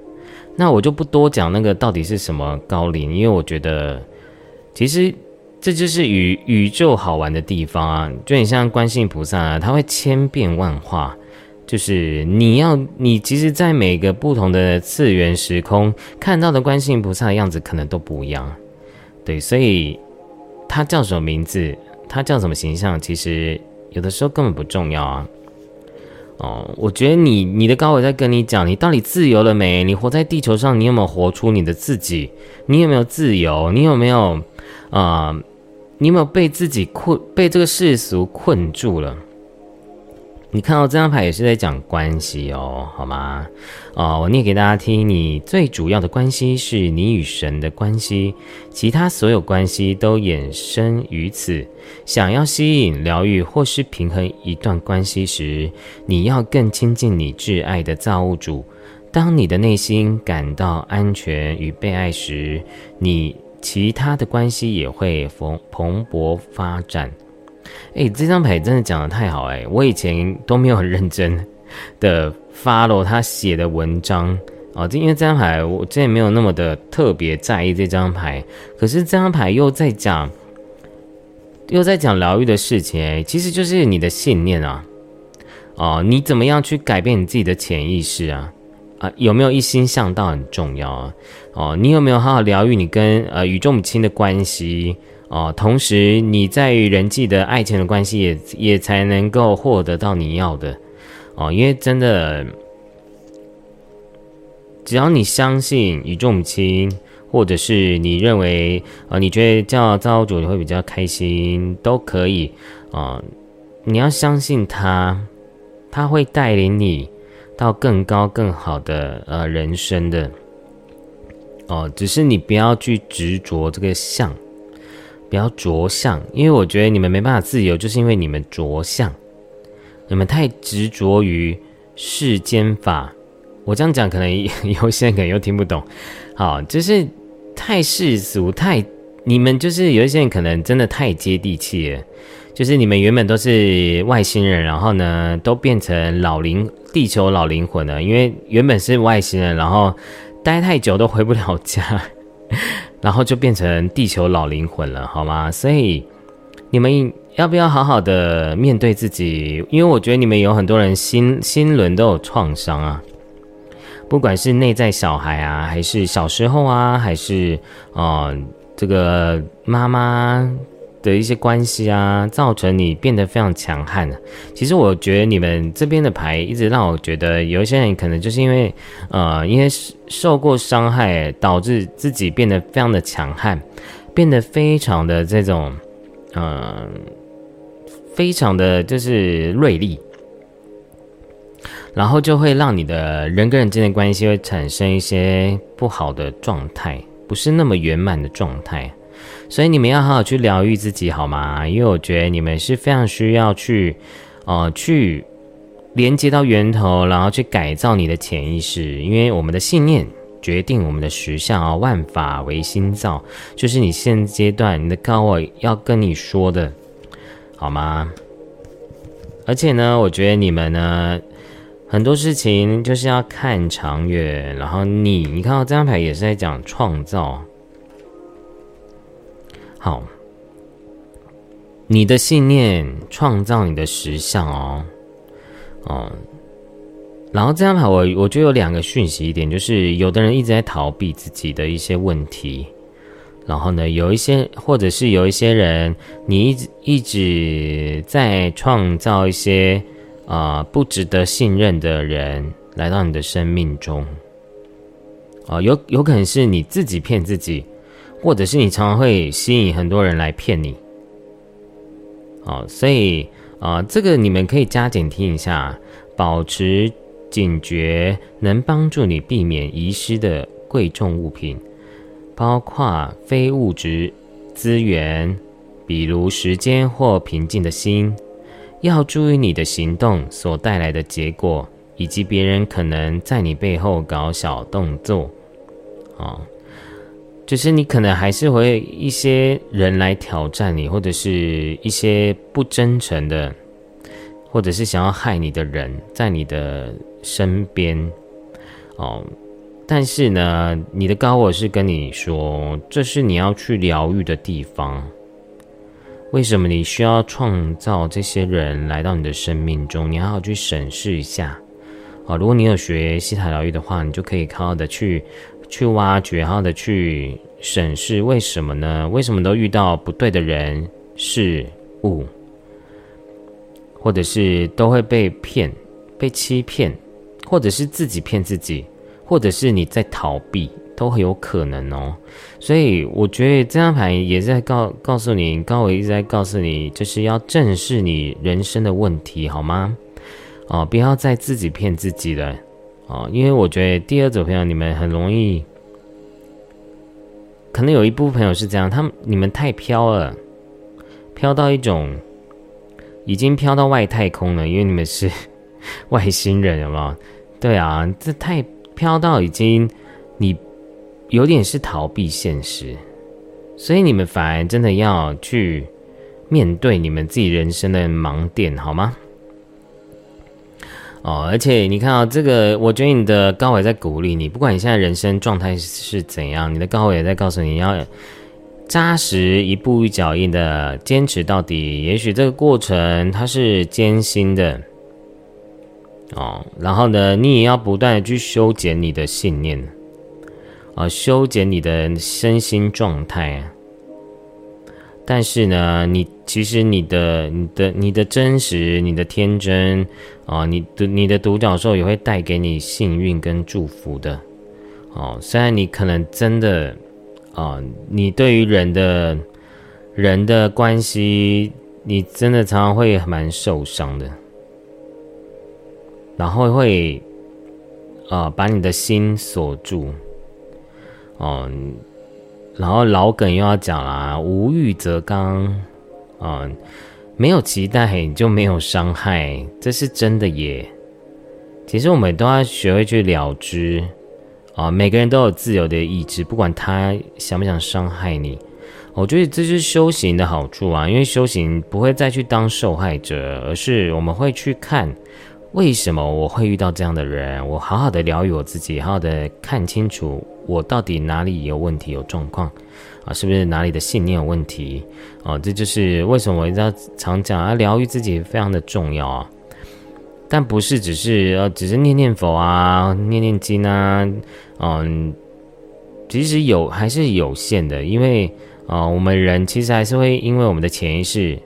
那我就不多讲那个到底是什么高领，因为我觉得其实这就是宇宇宙好玩的地方啊，就很像观世音菩萨啊，他会千变万化，就是你要你其实，在每个不同的次元时空看到的观世音菩萨的样子，可能都不一样。对，所以他叫什么名字，他叫什么形象，其实有的时候根本不重要啊。哦，我觉得你你的高我在跟你讲，你到底自由了没？你活在地球上，你有没有活出你的自己？你有没有自由？你有没有啊？你有没有被自己困，被这个世俗困住了？你看到这张牌也是在讲关系哦，好吗？哦，我念给大家听。你最主要的关系是你与神的关系，其他所有关系都衍生于此。想要吸引、疗愈或是平衡一段关系时，你要更亲近你挚爱的造物主。当你的内心感到安全与被爱时，你其他的关系也会蓬蓬勃发展。哎，这张牌真的讲的太好哎！我以前都没有很认真的 follow 他写的文章哦，因为这张牌我之前没有那么的特别在意这张牌，可是这张牌又在讲，又在讲疗愈的事情哎，其实就是你的信念啊，哦，你怎么样去改变你自己的潜意识啊？啊，有没有一心向道很重要啊？哦，你有没有好好疗愈你跟呃宇宙母亲的关系？哦，同时你在与人际的爱情的关系也也才能够获得到你要的。哦，因为真的，只要你相信宇宙母亲，或者是你认为呃，你觉得叫造物主你会比较开心，都可以。啊，你要相信他，他会带领你到更高更好的呃人生的。哦，只是你不要去执着这个相。不要着相，因为我觉得你们没办法自由，就是因为你们着相，你们太执着于世间法。我这样讲，可能 有些人可能又听不懂。好，就是太世俗，太你们就是有一些人可能真的太接地气了，就是你们原本都是外星人，然后呢都变成老灵地球老灵魂了，因为原本是外星人，然后待太久都回不了家。然后就变成地球老灵魂了，好吗？所以你们要不要好好的面对自己？因为我觉得你们有很多人心心轮都有创伤啊，不管是内在小孩啊，还是小时候啊，还是啊这个妈妈。的一些关系啊，造成你变得非常强悍。其实我觉得你们这边的牌一直让我觉得，有一些人可能就是因为，呃，因为受过伤害，导致自己变得非常的强悍，变得非常的这种，嗯，非常的就是锐利，然后就会让你的人跟人之间的关系会产生一些不好的状态，不是那么圆满的状态。所以你们要好好去疗愈自己，好吗？因为我觉得你们是非常需要去，呃，去连接到源头，然后去改造你的潜意识。因为我们的信念决定我们的实相啊，万法唯心造，就是你现阶段你的高我要跟你说的，好吗？而且呢，我觉得你们呢，很多事情就是要看长远。然后你，你看到这张牌也是在讲创造。好，你的信念创造你的实相哦，哦，然后这样牌我我觉得有两个讯息，一点就是有的人一直在逃避自己的一些问题，然后呢，有一些或者是有一些人，你一直一直在创造一些啊不值得信任的人来到你的生命中，啊，有有可能是你自己骗自己。或者是你常常会吸引很多人来骗你，哦，所以啊，这个你们可以加减听一下，保持警觉，能帮助你避免遗失的贵重物品，包括非物质资源，比如时间或平静的心。要注意你的行动所带来的结果，以及别人可能在你背后搞小动作，啊。就是你可能还是会一些人来挑战你，或者是一些不真诚的，或者是想要害你的人在你的身边哦。但是呢，你的高我是跟你说，这是你要去疗愈的地方。为什么你需要创造这些人来到你的生命中？你好好去审视一下啊。如果你有学西塔疗愈的话，你就可以好好的去。去挖掘，好的去审视，为什么呢？为什么都遇到不对的人事物，或者是都会被骗、被欺骗，或者是自己骗自己，或者是你在逃避，都很有可能哦。所以我觉得这张牌也在告告诉你，高伟一直在告诉你，就是要正视你人生的问题，好吗？哦，不要再自己骗自己了。哦，因为我觉得第二组朋友你们很容易，可能有一部分朋友是这样，他们你们太飘了，飘到一种已经飘到外太空了，因为你们是 外星人，有没有？对啊，这太飘到已经你有点是逃避现实，所以你们反而真的要去面对你们自己人生的盲点，好吗？哦，而且你看啊，这个我觉得你的高伟在鼓励你，不管你现在人生状态是怎样，你的高伟也在告诉你要扎实一步一脚印的坚持到底。也许这个过程它是艰辛的，哦，然后呢，你也要不断的去修剪你的信念，啊，修剪你的身心状态。但是呢，你其实你的、你的、你的真实、你的天真啊，你的、你的独角兽也会带给你幸运跟祝福的哦。虽然你可能真的啊，你对于人的、人的关系，你真的常常会蛮受伤的，然后会啊，把你的心锁住哦。然后老梗又要讲啦，无欲则刚，啊，没有期待就没有伤害，这是真的耶。其实我们都要学会去了知，啊，每个人都有自由的意志，不管他想不想伤害你，我觉得这是修行的好处啊，因为修行不会再去当受害者，而是我们会去看。为什么我会遇到这样的人？我好好的疗愈我自己，好好的看清楚我到底哪里有问题、有状况啊？是不是哪里的信念有问题啊？这就是为什么我一直要常讲啊，疗愈自己非常的重要啊。但不是只是呃，只是念念佛啊、念念经啊，嗯，其实有还是有限的，因为啊，我们人其实还是会因为我们的潜意识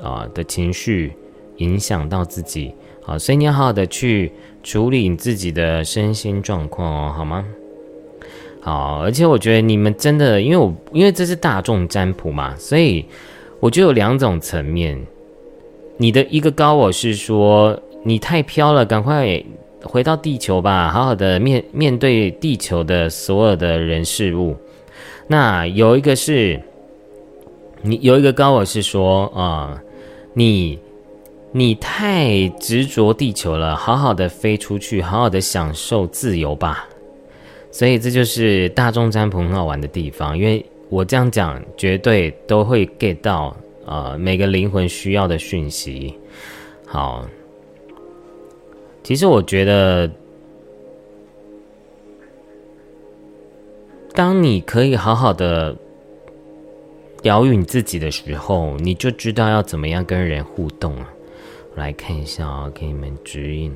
啊的情绪影响到自己。啊，所以你要好好的去处理你自己的身心状况哦，好吗？好，而且我觉得你们真的，因为我因为这是大众占卜嘛，所以我觉得有两种层面。你的一个高我是说你太飘了，赶快回到地球吧，好好的面面对地球的所有的人事物。那有一个是，你有一个高我是说啊，你。你太执着地球了，好好的飞出去，好好的享受自由吧。所以这就是大众占卜很好玩的地方，因为我这样讲，绝对都会 get 到呃每个灵魂需要的讯息。好，其实我觉得，当你可以好好的疗愈你自己的时候，你就知道要怎么样跟人互动了。来看一下啊，给你们指引，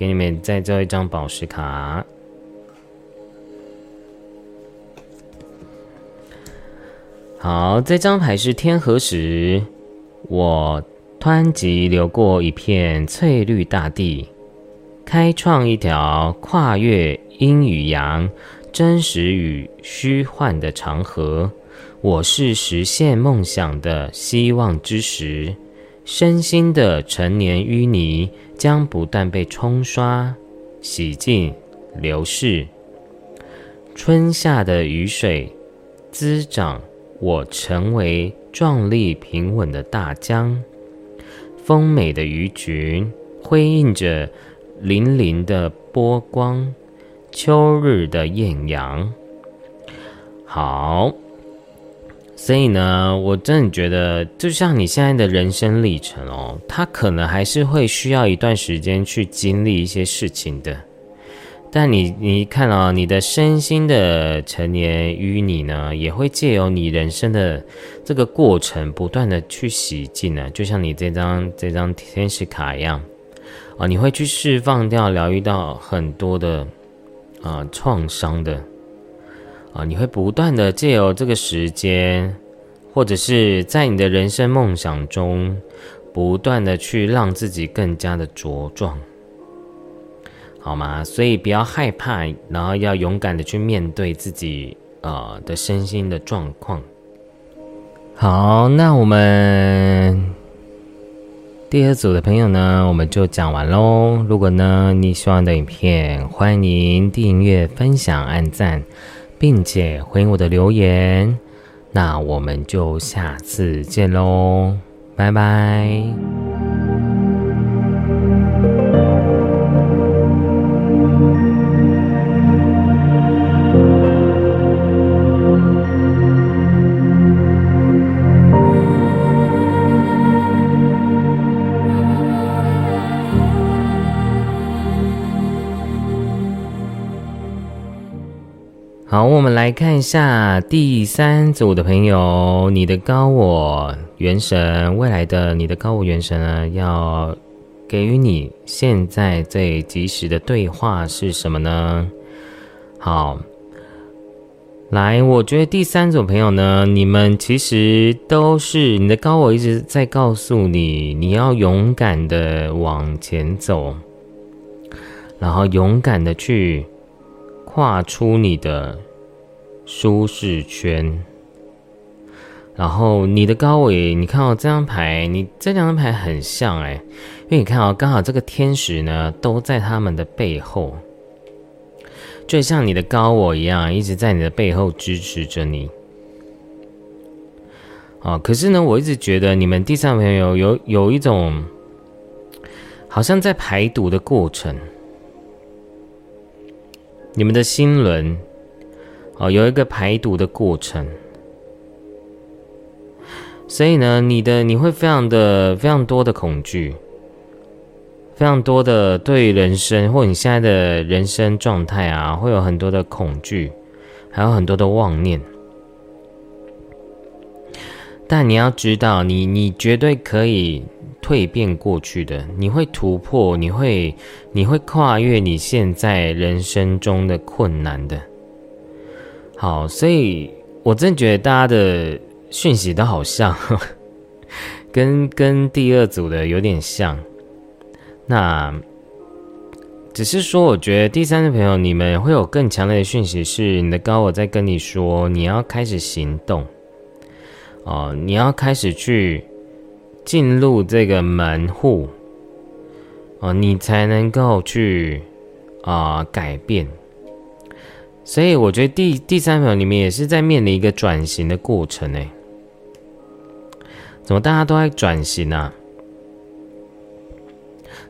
给你们再做一张宝石卡。好，这张牌是天河石，我湍急流过一片翠绿大地，开创一条跨越阴与阳、真实与虚幻的长河。我是实现梦想的希望之石，身心的陈年淤泥将不断被冲刷、洗净、流逝。春夏的雨水滋长，我成为壮丽平稳的大江。丰美的鱼群辉映着粼粼的波光，秋日的艳阳。好。所以呢，我真的觉得，就像你现在的人生历程哦，它可能还是会需要一段时间去经历一些事情的。但你，你看啊，你的身心的成年淤泥呢，也会借由你人生的这个过程，不断的去洗净呢。就像你这张这张天使卡一样啊，你会去释放掉、疗愈到很多的啊创伤的。啊，你会不断的借由这个时间，或者是在你的人生梦想中，不断的去让自己更加的茁壮，好吗？所以不要害怕，然后要勇敢的去面对自己呃的身心的状况。好，那我们第二组的朋友呢，我们就讲完喽。如果呢你喜欢的影片，欢迎订阅、分享、按赞。并且回应我的留言，那我们就下次见喽，拜拜。好，我们来看一下第三组的朋友，你的高我元神，未来的你的高我元神呢，要给予你现在最及时的对话是什么呢？好，来，我觉得第三组朋友呢，你们其实都是你的高我一直在告诉你，你要勇敢的往前走，然后勇敢的去。跨出你的舒适圈，然后你的高维，你看到这张牌，你这两张牌很像哎，因为你看到刚好这个天使呢都在他们的背后，就像你的高我一样，一直在你的背后支持着你。啊，可是呢，我一直觉得你们第三朋友有有一种，好像在排毒的过程。你们的心轮，哦，有一个排毒的过程，所以呢，你的你会非常的非常多的恐惧，非常多的对人生或你现在的人生状态啊，会有很多的恐惧，还有很多的妄念。但你要知道，你你绝对可以。蜕变过去的，你会突破，你会，你会跨越你现在人生中的困难的。好，所以我真觉得大家的讯息都好像，跟跟第二组的有点像。那只是说，我觉得第三个朋友，你们会有更强烈的讯息，是你的高我在跟你说，你要开始行动。哦，你要开始去。进入这个门户，哦，你才能够去啊改变。所以我觉得第第三秒里面也是在面临一个转型的过程呢。怎么大家都在转型啊？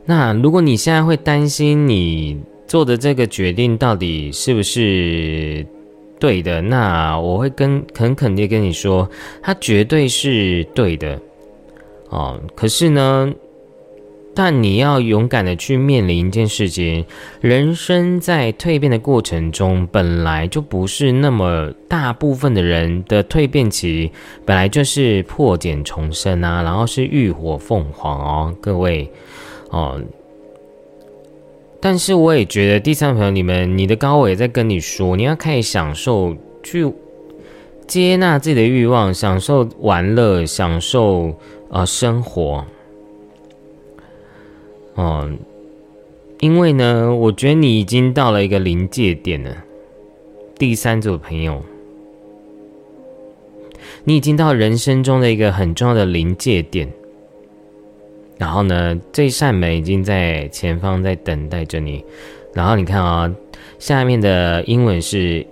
那如果你现在会担心你做的这个决定到底是不是对的，那我会跟很肯定跟你说，它绝对是对的。哦，可是呢，但你要勇敢的去面临一件事情。人生在蜕变的过程中，本来就不是那么大部分的人的蜕变期，本来就是破茧重生啊，然后是浴火凤凰哦，各位哦。但是我也觉得，第三朋友，你们你的高伟在跟你说，你要开始享受，去接纳自己的欲望，享受玩乐，享受。啊，生活，哦，因为呢，我觉得你已经到了一个临界点了。第三组朋友，你已经到人生中的一个很重要的临界点。然后呢，这扇门已经在前方在等待着你。然后你看啊，下面的英文是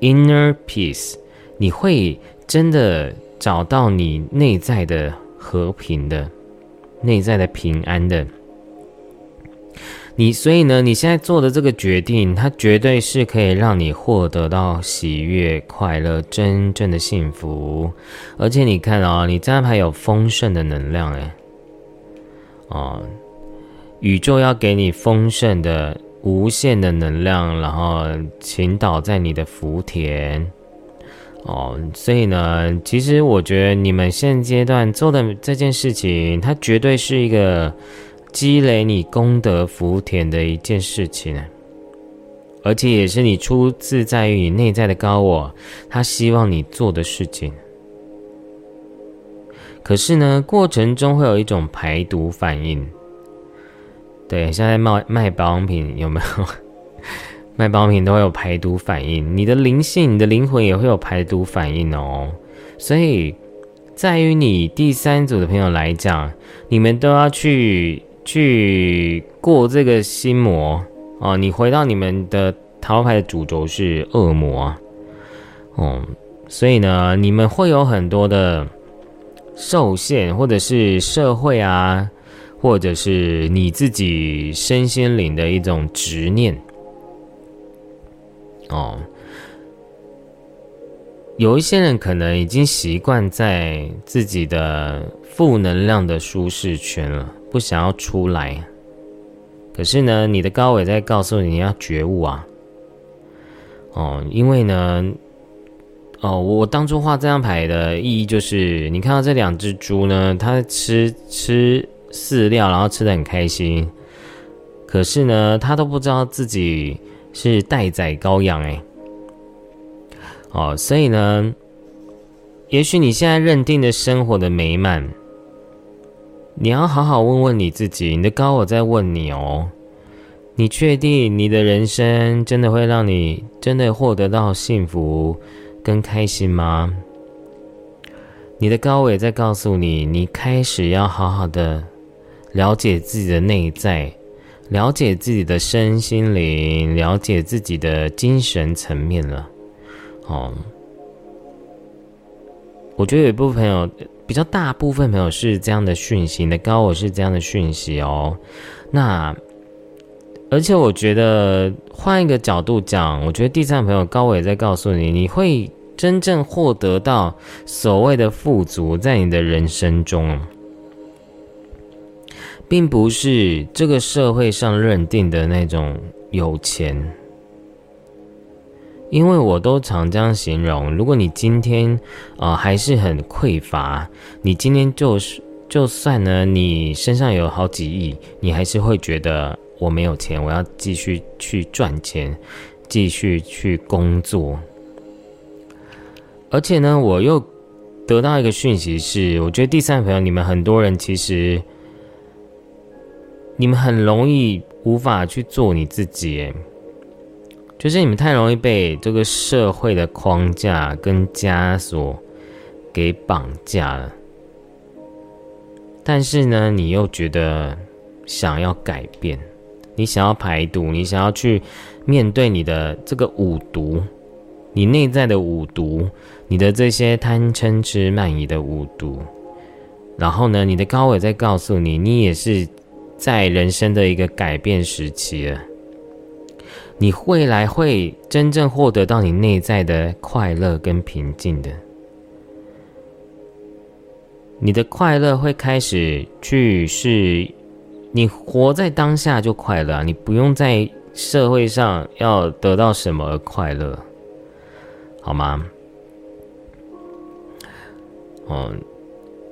inner peace，你会真的找到你内在的。和平的内在的平安的，你所以呢，你现在做的这个决定，它绝对是可以让你获得到喜悦、快乐、真正的幸福。而且你看啊，你这张牌有丰盛的能量，啊，哦，宇宙要给你丰盛的、无限的能量，然后倾倒在你的福田。哦，所以呢，其实我觉得你们现阶段做的这件事情，它绝对是一个积累你功德福田的一件事情，而且也是你出自在于你内在的高我，他希望你做的事情。可是呢，过程中会有一种排毒反应。对，现在卖卖保养品有没有？卖保养品都会有排毒反应，你的灵性、你的灵魂也会有排毒反应哦。所以，在于你第三组的朋友来讲，你们都要去去过这个心魔哦。你回到你们的桃牌的主轴是恶魔哦，所以呢，你们会有很多的受限，或者是社会啊，或者是你自己身心灵的一种执念。哦，有一些人可能已经习惯在自己的负能量的舒适圈了，不想要出来。可是呢，你的高伟在告诉你，要觉悟啊！哦，因为呢，哦，我当初画这张牌的意义就是，你看到这两只猪呢，它吃吃饲料，然后吃的很开心，可是呢，它都不知道自己是待宰羔羊哎。哦，所以呢，也许你现在认定的生活的美满，你要好好问问你自己，你的高我在问你哦。你确定你的人生真的会让你真的获得到幸福跟开心吗？你的高伟在告诉你，你开始要好好的了解自己的内在，了解自己的身心灵，了解自己的精神层面了。哦，我觉得有一部分朋友，比较大部分朋友是这样的讯息，你的高我是这样的讯息哦。那。而且我觉得换一个角度讲，我觉得第三朋友高伟在告诉你，你会真正获得到所谓的富足，在你的人生中，并不是这个社会上认定的那种有钱。因为我都常这样形容，如果你今天啊还是很匮乏，你今天就是就算呢，你身上有好几亿，你还是会觉得。我没有钱，我要继续去赚钱，继续去工作。而且呢，我又得到一个讯息是，我觉得第三朋友，你们很多人其实，你们很容易无法去做你自己，就是你们太容易被这个社会的框架跟枷锁给绑架了。但是呢，你又觉得想要改变。你想要排毒，你想要去面对你的这个五毒，你内在的五毒，你的这些贪嗔痴慢疑的五毒。然后呢，你的高伟在告诉你，你也是在人生的一个改变时期了。你未来会真正获得到你内在的快乐跟平静的。你的快乐会开始去是。你活在当下就快乐，你不用在社会上要得到什么而快乐，好吗？哦，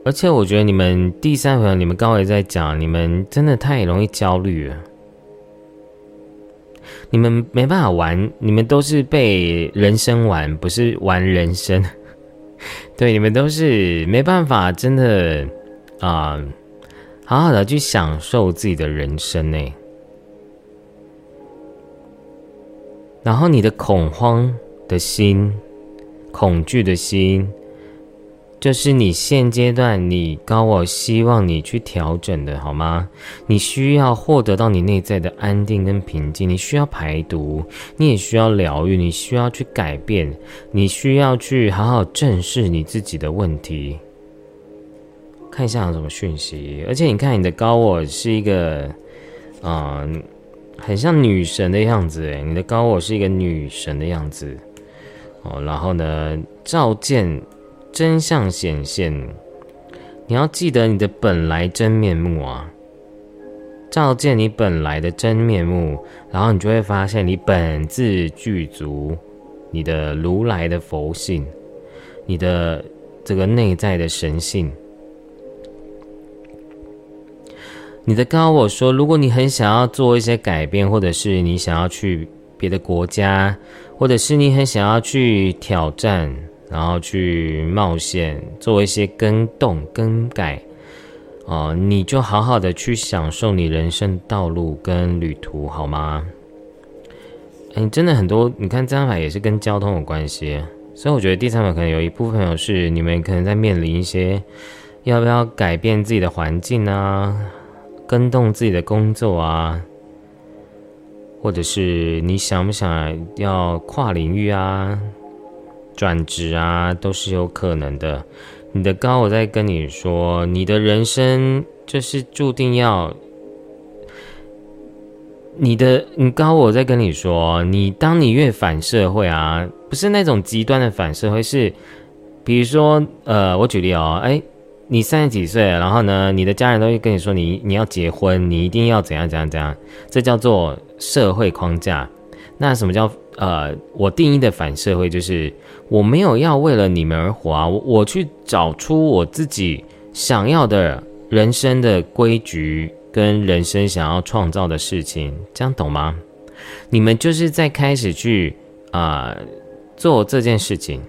而且我觉得你们第三朋友，你们刚才在讲，你们真的太容易焦虑了，你们没办法玩，你们都是被人生玩，不是玩人生，对，你们都是没办法，真的啊。好好的去享受自己的人生呢，然后你的恐慌的心、恐惧的心，就是你现阶段你高我希望你去调整的好吗？你需要获得到你内在的安定跟平静，你需要排毒，你也需要疗愈，你需要去改变，你需要去好好正视你自己的问题。看一下有什么讯息，而且你看你的高我是一个，啊，很像女神的样子诶，你的高我是一个女神的样子哦。然后呢，照见真相显现，你要记得你的本来真面目啊！照见你本来的真面目，然后你就会发现你本自具足，你的如来的佛性，你的这个内在的神性。你的高我说，如果你很想要做一些改变，或者是你想要去别的国家，或者是你很想要去挑战，然后去冒险，做一些更动、更改，哦，你就好好的去享受你人生道路跟旅途，好吗？哎，真的很多，你看这张牌也是跟交通有关系，所以我觉得第三牌可能有一部分有是你们可能在面临一些要不要改变自己的环境啊。跟动自己的工作啊，或者是你想不想要跨领域啊、转职啊，都是有可能的。你的高我在跟你说，你的人生就是注定要你的。你高我在跟你说，你当你越反社会啊，不是那种极端的反社会，是比如说，呃，我举例哦，哎。你三十几岁，然后呢，你的家人都会跟你说，你你要结婚，你一定要怎样怎样怎样，这叫做社会框架。那什么叫呃，我定义的反社会就是我没有要为了你们而活啊，我我去找出我自己想要的人生的规矩跟人生想要创造的事情，这样懂吗？你们就是在开始去啊做这件事情，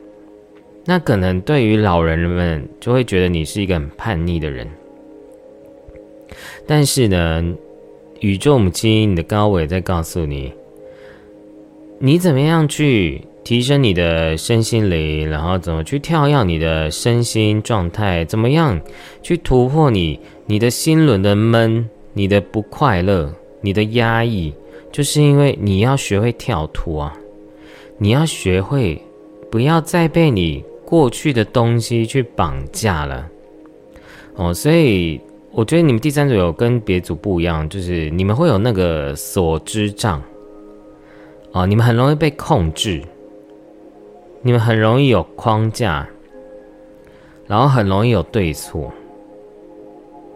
那可能对于老人们就会觉得你是一个很叛逆的人，但是呢，宇宙母亲，你的高伟在告诉你。你怎么样去提升你的身心灵，然后怎么去跳跃你的身心状态？怎么样去突破你你的心轮的闷、你的不快乐、你的压抑？就是因为你要学会跳脱啊！你要学会不要再被你过去的东西去绑架了哦。所以我觉得你们第三组有跟别组不一样，就是你们会有那个所知障。哦，你们很容易被控制，你们很容易有框架，然后很容易有对错。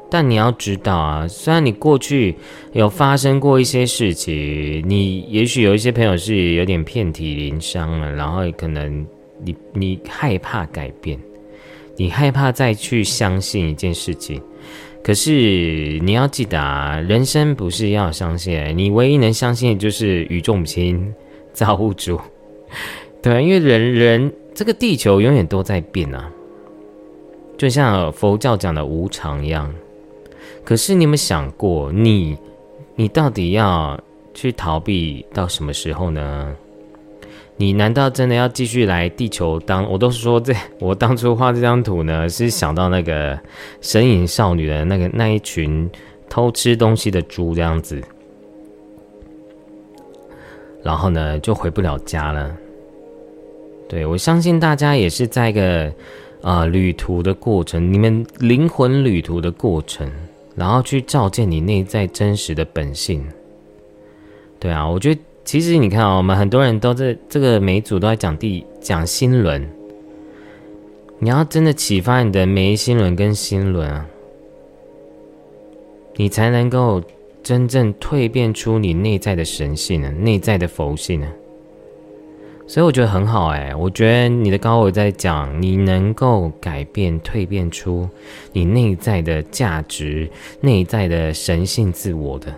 但你要知道啊，虽然你过去有发生过一些事情，你也许有一些朋友是有点遍体鳞伤了，然后可能你你害怕改变，你害怕再去相信一件事情。可是你要记得啊，人生不是要相信，你唯一能相信的就是宇宙母亲、造物主，对，因为人人这个地球永远都在变啊，就像佛教讲的无常一样。可是你有没有想过，你你到底要去逃避到什么时候呢？你难道真的要继续来地球当？我都说这，我当初画这张图呢，是想到那个神隐少女的那个那一群偷吃东西的猪这样子，然后呢就回不了家了。对我相信大家也是在一个啊旅途的过程，你们灵魂旅途的过程，然后去照见你内在真实的本性。对啊，我觉得。其实你看啊，我们很多人都在这个每一组都在讲地讲心轮，你要真的启发你的眉心轮跟心轮啊，你才能够真正蜕变出你内在的神性呢，内在的佛性呢。所以我觉得很好哎，我觉得你的高我在讲，你能够改变蜕变出你内在的价值、内在的神性自我的，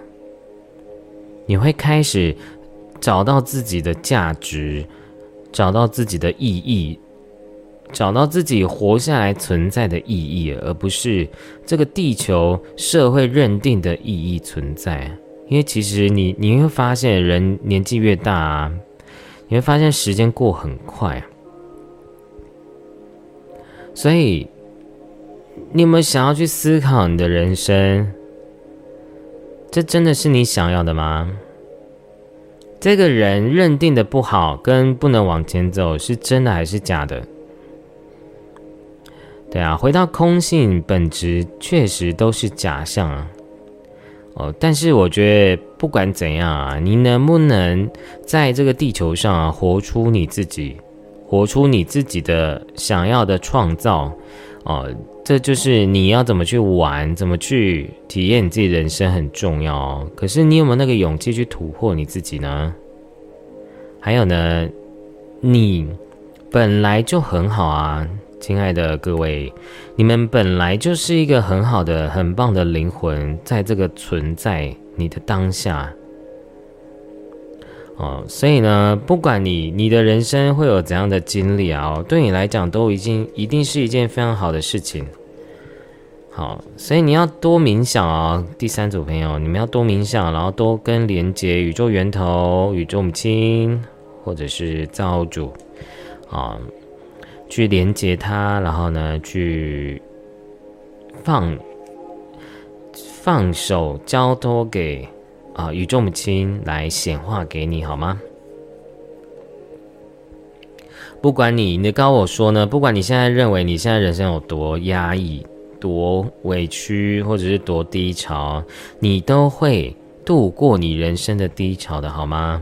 你会开始。找到自己的价值，找到自己的意义，找到自己活下来存在的意义，而不是这个地球社会认定的意义存在。因为其实你你会发现，人年纪越大，啊你会发现时间过很快。所以，你有没有想要去思考你的人生？这真的是你想要的吗？这个人认定的不好跟不能往前走，是真的还是假的？对啊，回到空性本质，确实都是假象啊。哦，但是我觉得不管怎样啊，你能不能在这个地球上啊，活出你自己，活出你自己的想要的创造？哦，这就是你要怎么去玩，怎么去体验你自己人生很重要。可是你有没有那个勇气去突破你自己呢？还有呢，你本来就很好啊，亲爱的各位，你们本来就是一个很好的、很棒的灵魂，在这个存在你的当下。哦，所以呢，不管你你的人生会有怎样的经历啊，对你来讲都已经一定是一件非常好的事情。好，所以你要多冥想啊，第三组朋友，你们要多冥想，然后多跟连接宇宙源头、宇宙母亲或者是造物主啊，去连接它，然后呢，去放放手交托给。啊，宇宙母亲来显化给你好吗？不管你你的高我说呢，不管你现在认为你现在人生有多压抑、多委屈，或者是多低潮，你都会度过你人生的低潮的好吗？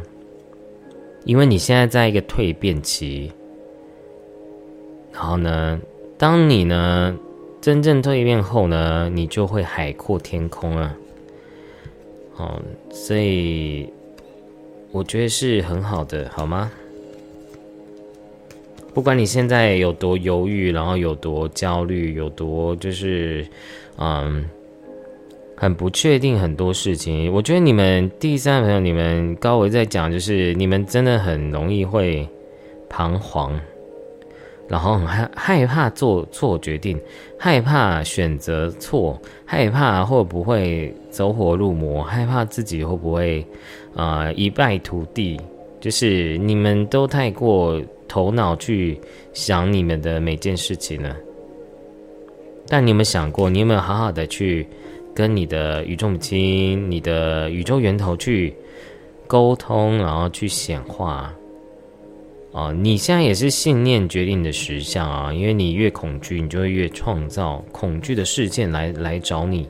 因为你现在在一个蜕变期，然后呢，当你呢真正蜕变后呢，你就会海阔天空了。哦，所以我觉得是很好的，好吗？不管你现在有多犹豫，然后有多焦虑，有多就是，嗯，很不确定很多事情。我觉得你们第三个朋友，你们高维在讲，就是你们真的很容易会彷徨，然后很害害怕做错决定，害怕选择错，害怕会不会走火入魔，害怕自己会不会啊一败涂地。就是你们都太过。头脑去想你们的每件事情呢？但你有没有想过，你有没有好好的去跟你的宇宙母亲、你的宇宙源头去沟通，然后去显化？哦，你现在也是信念决定的实相啊！因为你越恐惧，你就会越创造恐惧的事件来来找你。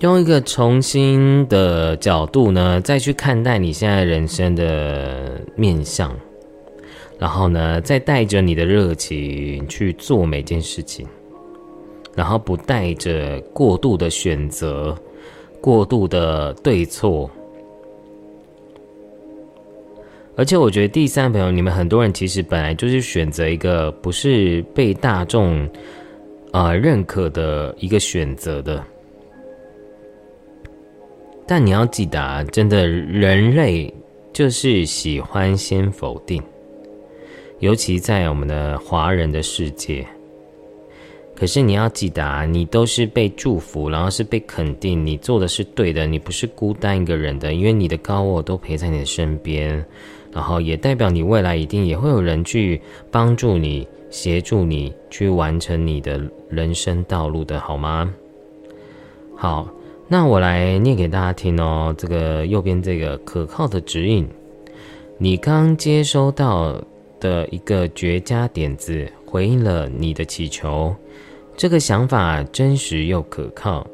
用一个重新的角度呢，再去看待你现在人生的面相。然后呢，再带着你的热情去做每件事情，然后不带着过度的选择、过度的对错。而且，我觉得第三朋友，你们很多人其实本来就是选择一个不是被大众啊认可的一个选择的。但你要记得，啊，真的人类就是喜欢先否定。尤其在我们的华人的世界，可是你要记得啊，你都是被祝福，然后是被肯定，你做的是对的，你不是孤单一个人的，因为你的高我都陪在你的身边，然后也代表你未来一定也会有人去帮助你、协助你去完成你的人生道路的，好吗？好，那我来念给大家听哦。这个右边这个可靠的指引，你刚接收到。的一个绝佳点子回应了你的祈求，这个想法真实又可靠，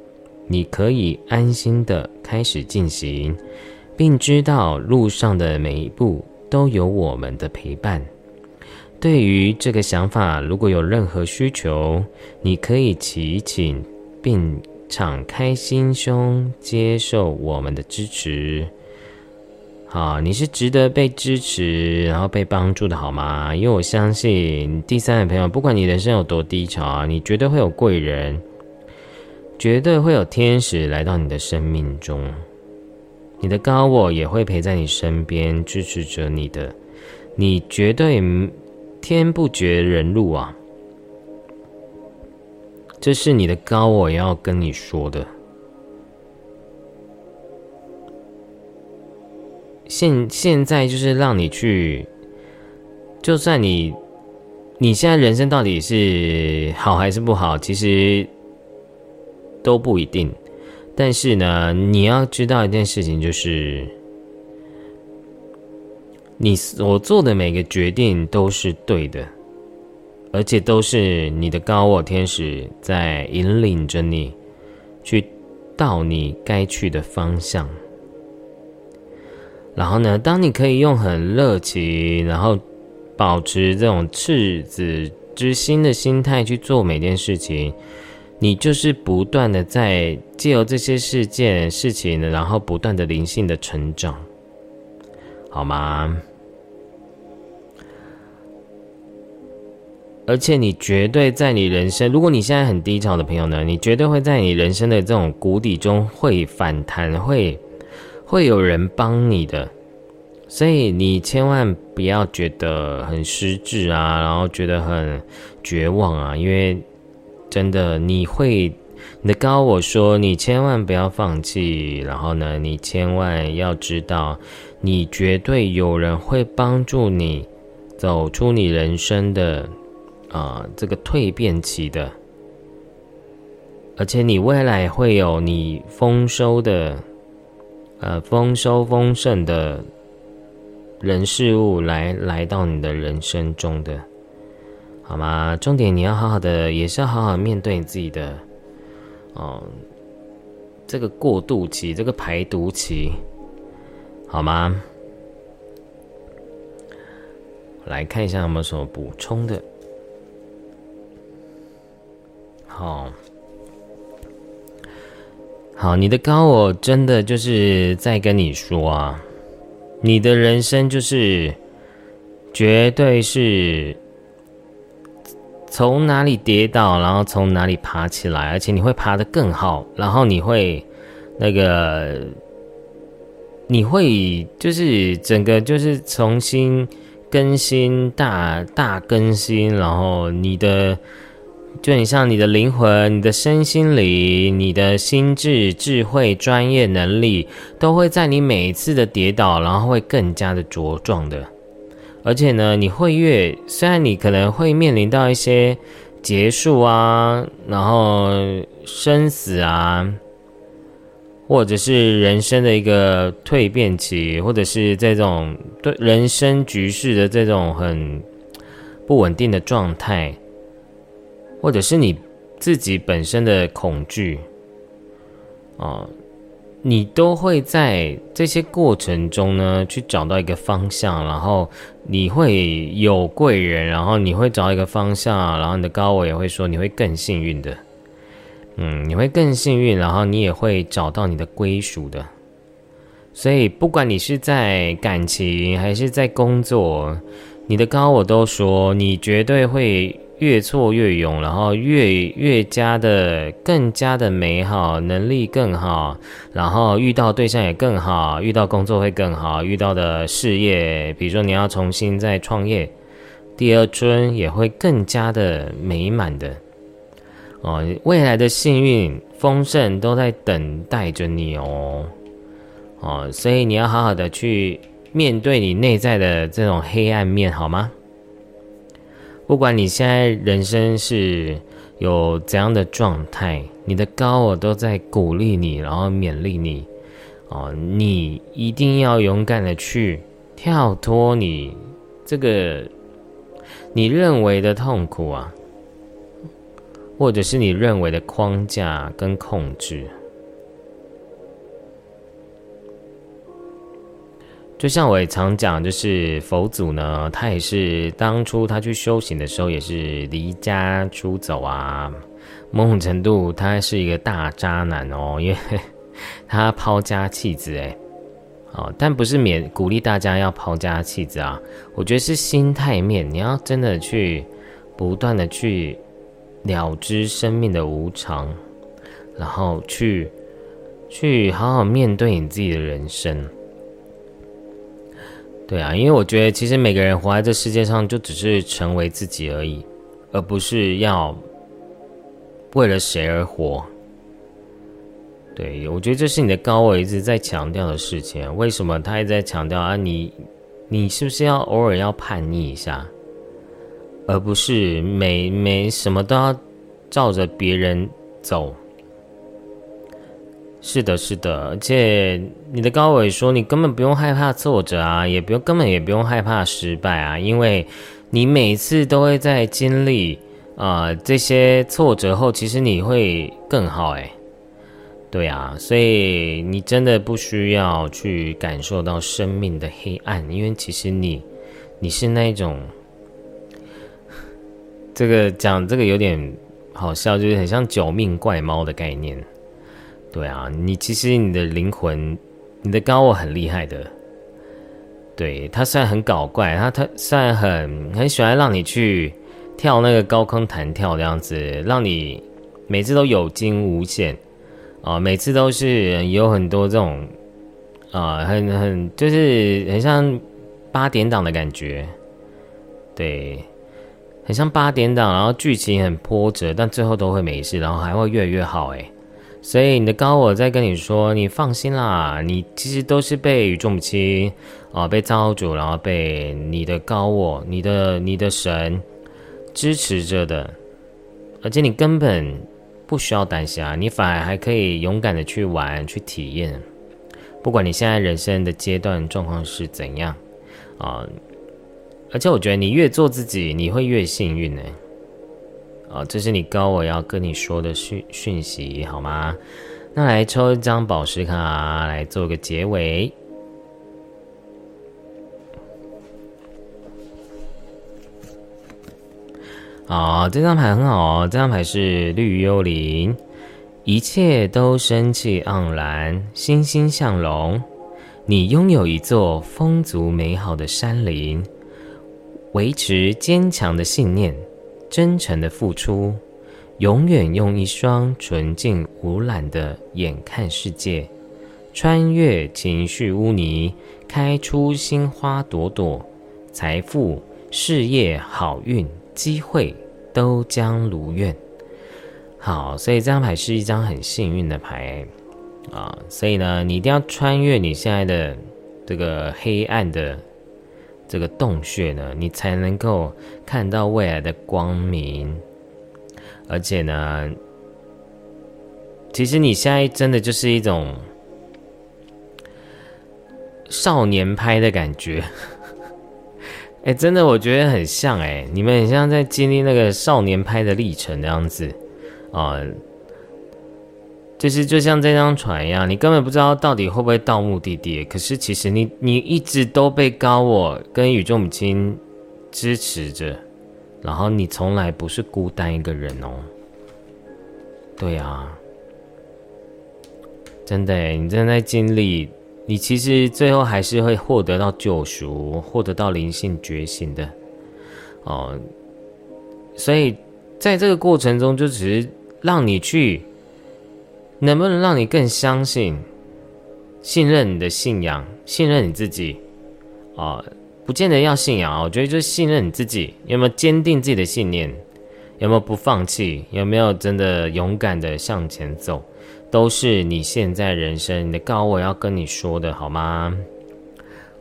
你可以安心的开始进行，并知道路上的每一步都有我们的陪伴。对于这个想法，如果有任何需求，你可以祈请并敞开心胸接受我们的支持。好，你是值得被支持，然后被帮助的，好吗？因为我相信第三位朋友，不管你人生有多低潮啊，你绝对会有贵人，绝对会有天使来到你的生命中，你的高我也会陪在你身边，支持着你的，你绝对天不绝人路啊！这是你的高我要跟你说的。现现在就是让你去，就算你你现在人生到底是好还是不好，其实都不一定。但是呢，你要知道一件事情，就是你所做的每个决定都是对的，而且都是你的高我天使在引领着你去到你该去的方向。然后呢？当你可以用很热情，然后保持这种赤子之心的心态去做每件事情，你就是不断的在借由这些事件、事情，然后不断的灵性的成长，好吗？而且你绝对在你人生，如果你现在很低潮的朋友呢，你绝对会在你人生的这种谷底中会反弹，会。会有人帮你的，所以你千万不要觉得很失智啊，然后觉得很绝望啊，因为真的你会，你的高我说你千万不要放弃，然后呢，你千万要知道，你绝对有人会帮助你走出你人生的啊这个蜕变期的，而且你未来会有你丰收的。呃，丰收丰盛的人事物来来到你的人生中的，好吗？重点你要好好的，也是要好好面对你自己的，哦，这个过渡期，这个排毒期，好吗？来看一下有没有什么补充的，好。好，你的高我真的就是在跟你说啊，你的人生就是绝对是从哪里跌倒，然后从哪里爬起来，而且你会爬得更好，然后你会那个你会就是整个就是重新更新大大更新，然后你的。就你像你的灵魂、你的身心灵、你的心智、智慧、专业能力，都会在你每一次的跌倒，然后会更加的茁壮的。而且呢，你会越虽然你可能会面临到一些结束啊，然后生死啊，或者是人生的一个蜕变期，或者是这种对人生局势的这种很不稳定的状态。或者是你自己本身的恐惧，啊，你都会在这些过程中呢，去找到一个方向，然后你会有贵人，然后你会找一个方向，然后你的高我也会说你会更幸运的，嗯，你会更幸运，然后你也会找到你的归属的。所以不管你是在感情还是在工作，你的高我都说你绝对会。越挫越勇，然后越越加的更加的美好，能力更好，然后遇到对象也更好，遇到工作会更好，遇到的事业，比如说你要重新再创业，第二春也会更加的美满的哦，未来的幸运丰盛都在等待着你哦哦，所以你要好好的去面对你内在的这种黑暗面，好吗？不管你现在人生是有怎样的状态，你的高我都在鼓励你，然后勉励你，哦，你一定要勇敢的去跳脱你这个你认为的痛苦啊，或者是你认为的框架跟控制。就像我也常讲，就是佛祖呢，他也是当初他去修行的时候，也是离家出走啊。某种程度，他是一个大渣男哦，因为 他抛家弃子哎。哦，但不是勉鼓励大家要抛家弃子啊。我觉得是心态面，你要真的去不断的去了知生命的无常，然后去去好好面对你自己的人生。对啊，因为我觉得其实每个人活在这世界上，就只是成为自己而已，而不是要为了谁而活。对，我觉得这是你的高我一直在强调的事情。为什么他一直在强调啊？你你是不是要偶尔要叛逆一下，而不是每每什么都要照着别人走？是的，是的，而且你的高伟说，你根本不用害怕挫折啊，也不用，根本也不用害怕失败啊，因为你每次都会在经历啊这些挫折后，其实你会更好哎，对啊，所以你真的不需要去感受到生命的黑暗，因为其实你你是那种，这个讲这个有点好笑，就是很像九命怪猫的概念。对啊，你其实你的灵魂，你的高我很厉害的。对他虽然很搞怪，他他虽然很很喜欢让你去跳那个高空弹跳这样子，让你每次都有惊无险啊，每次都是有很多这种啊，很很就是很像八点档的感觉，对，很像八点档，然后剧情很波折，但最后都会没事，然后还会越来越好，哎。所以你的高我在跟你说，你放心啦，你其实都是被宇宙母亲啊，被造主，然后被你的高我、你的你的神支持着的，而且你根本不需要担心啊，你反而还可以勇敢的去玩、去体验，不管你现在人生的阶段状况是怎样啊，而且我觉得你越做自己，你会越幸运呢。哦，这是你高我要跟你说的讯讯息，好吗？那来抽一张宝石卡来做个结尾。好，这张牌很好哦，这张牌是绿幽灵，一切都生气盎然，欣欣向荣，你拥有一座丰足美好的山林，维持坚强的信念，真诚的付出，永远用一双纯净无染的眼看世界，穿越情绪污泥，开出新花朵朵，财富、事业、好运、机会都将如愿。好，所以这张牌是一张很幸运的牌。啊，所以呢，你一定要穿越你现在的这个黑暗的这个洞穴呢，你才能够看到未来的光明。而且呢，其实你现在真的就是一种少年拍的感觉。哎，真的，我觉得很像哎，你们很像在经历那个少年拍的历程那样子啊。就是就像这张船一样，你根本不知道到底会不会到目的地。可是其实你你一直都被高我跟宇宙母亲支持着，然后你从来不是孤单一个人哦。对啊，真的，你正在经历，你其实最后还是会获得到救赎，获得到灵性觉醒的哦。所以在这个过程中，就只是让你去。能不能让你更相信、信任你的信仰、信任你自己？啊，不见得要信仰啊，我觉得就是信任你自己，有没有坚定自己的信念？有没有不放弃？有没有真的勇敢的向前走？都是你现在人生你的高我要跟你说的，好吗？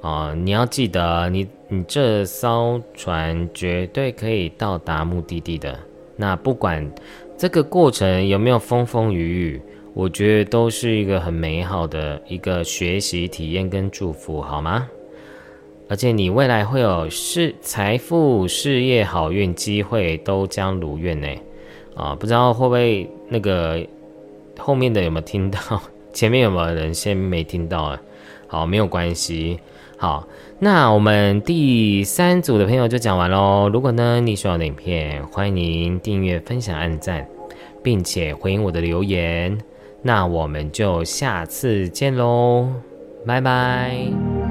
啊，你要记得，你你这艘船绝对可以到达目的地的。那不管这个过程有没有风风雨雨。我觉得都是一个很美好的一个学习体验跟祝福，好吗？而且你未来会有事、财富、事业、好运、机会都将如愿呢。啊，不知道会不会那个后面的有没有听到？前面有没有人先没听到啊？好，没有关系。好，那我们第三组的朋友就讲完喽。如果呢你喜欢的影片，欢迎订阅、分享、按赞，并且回应我的留言。那我们就下次见喽，拜拜。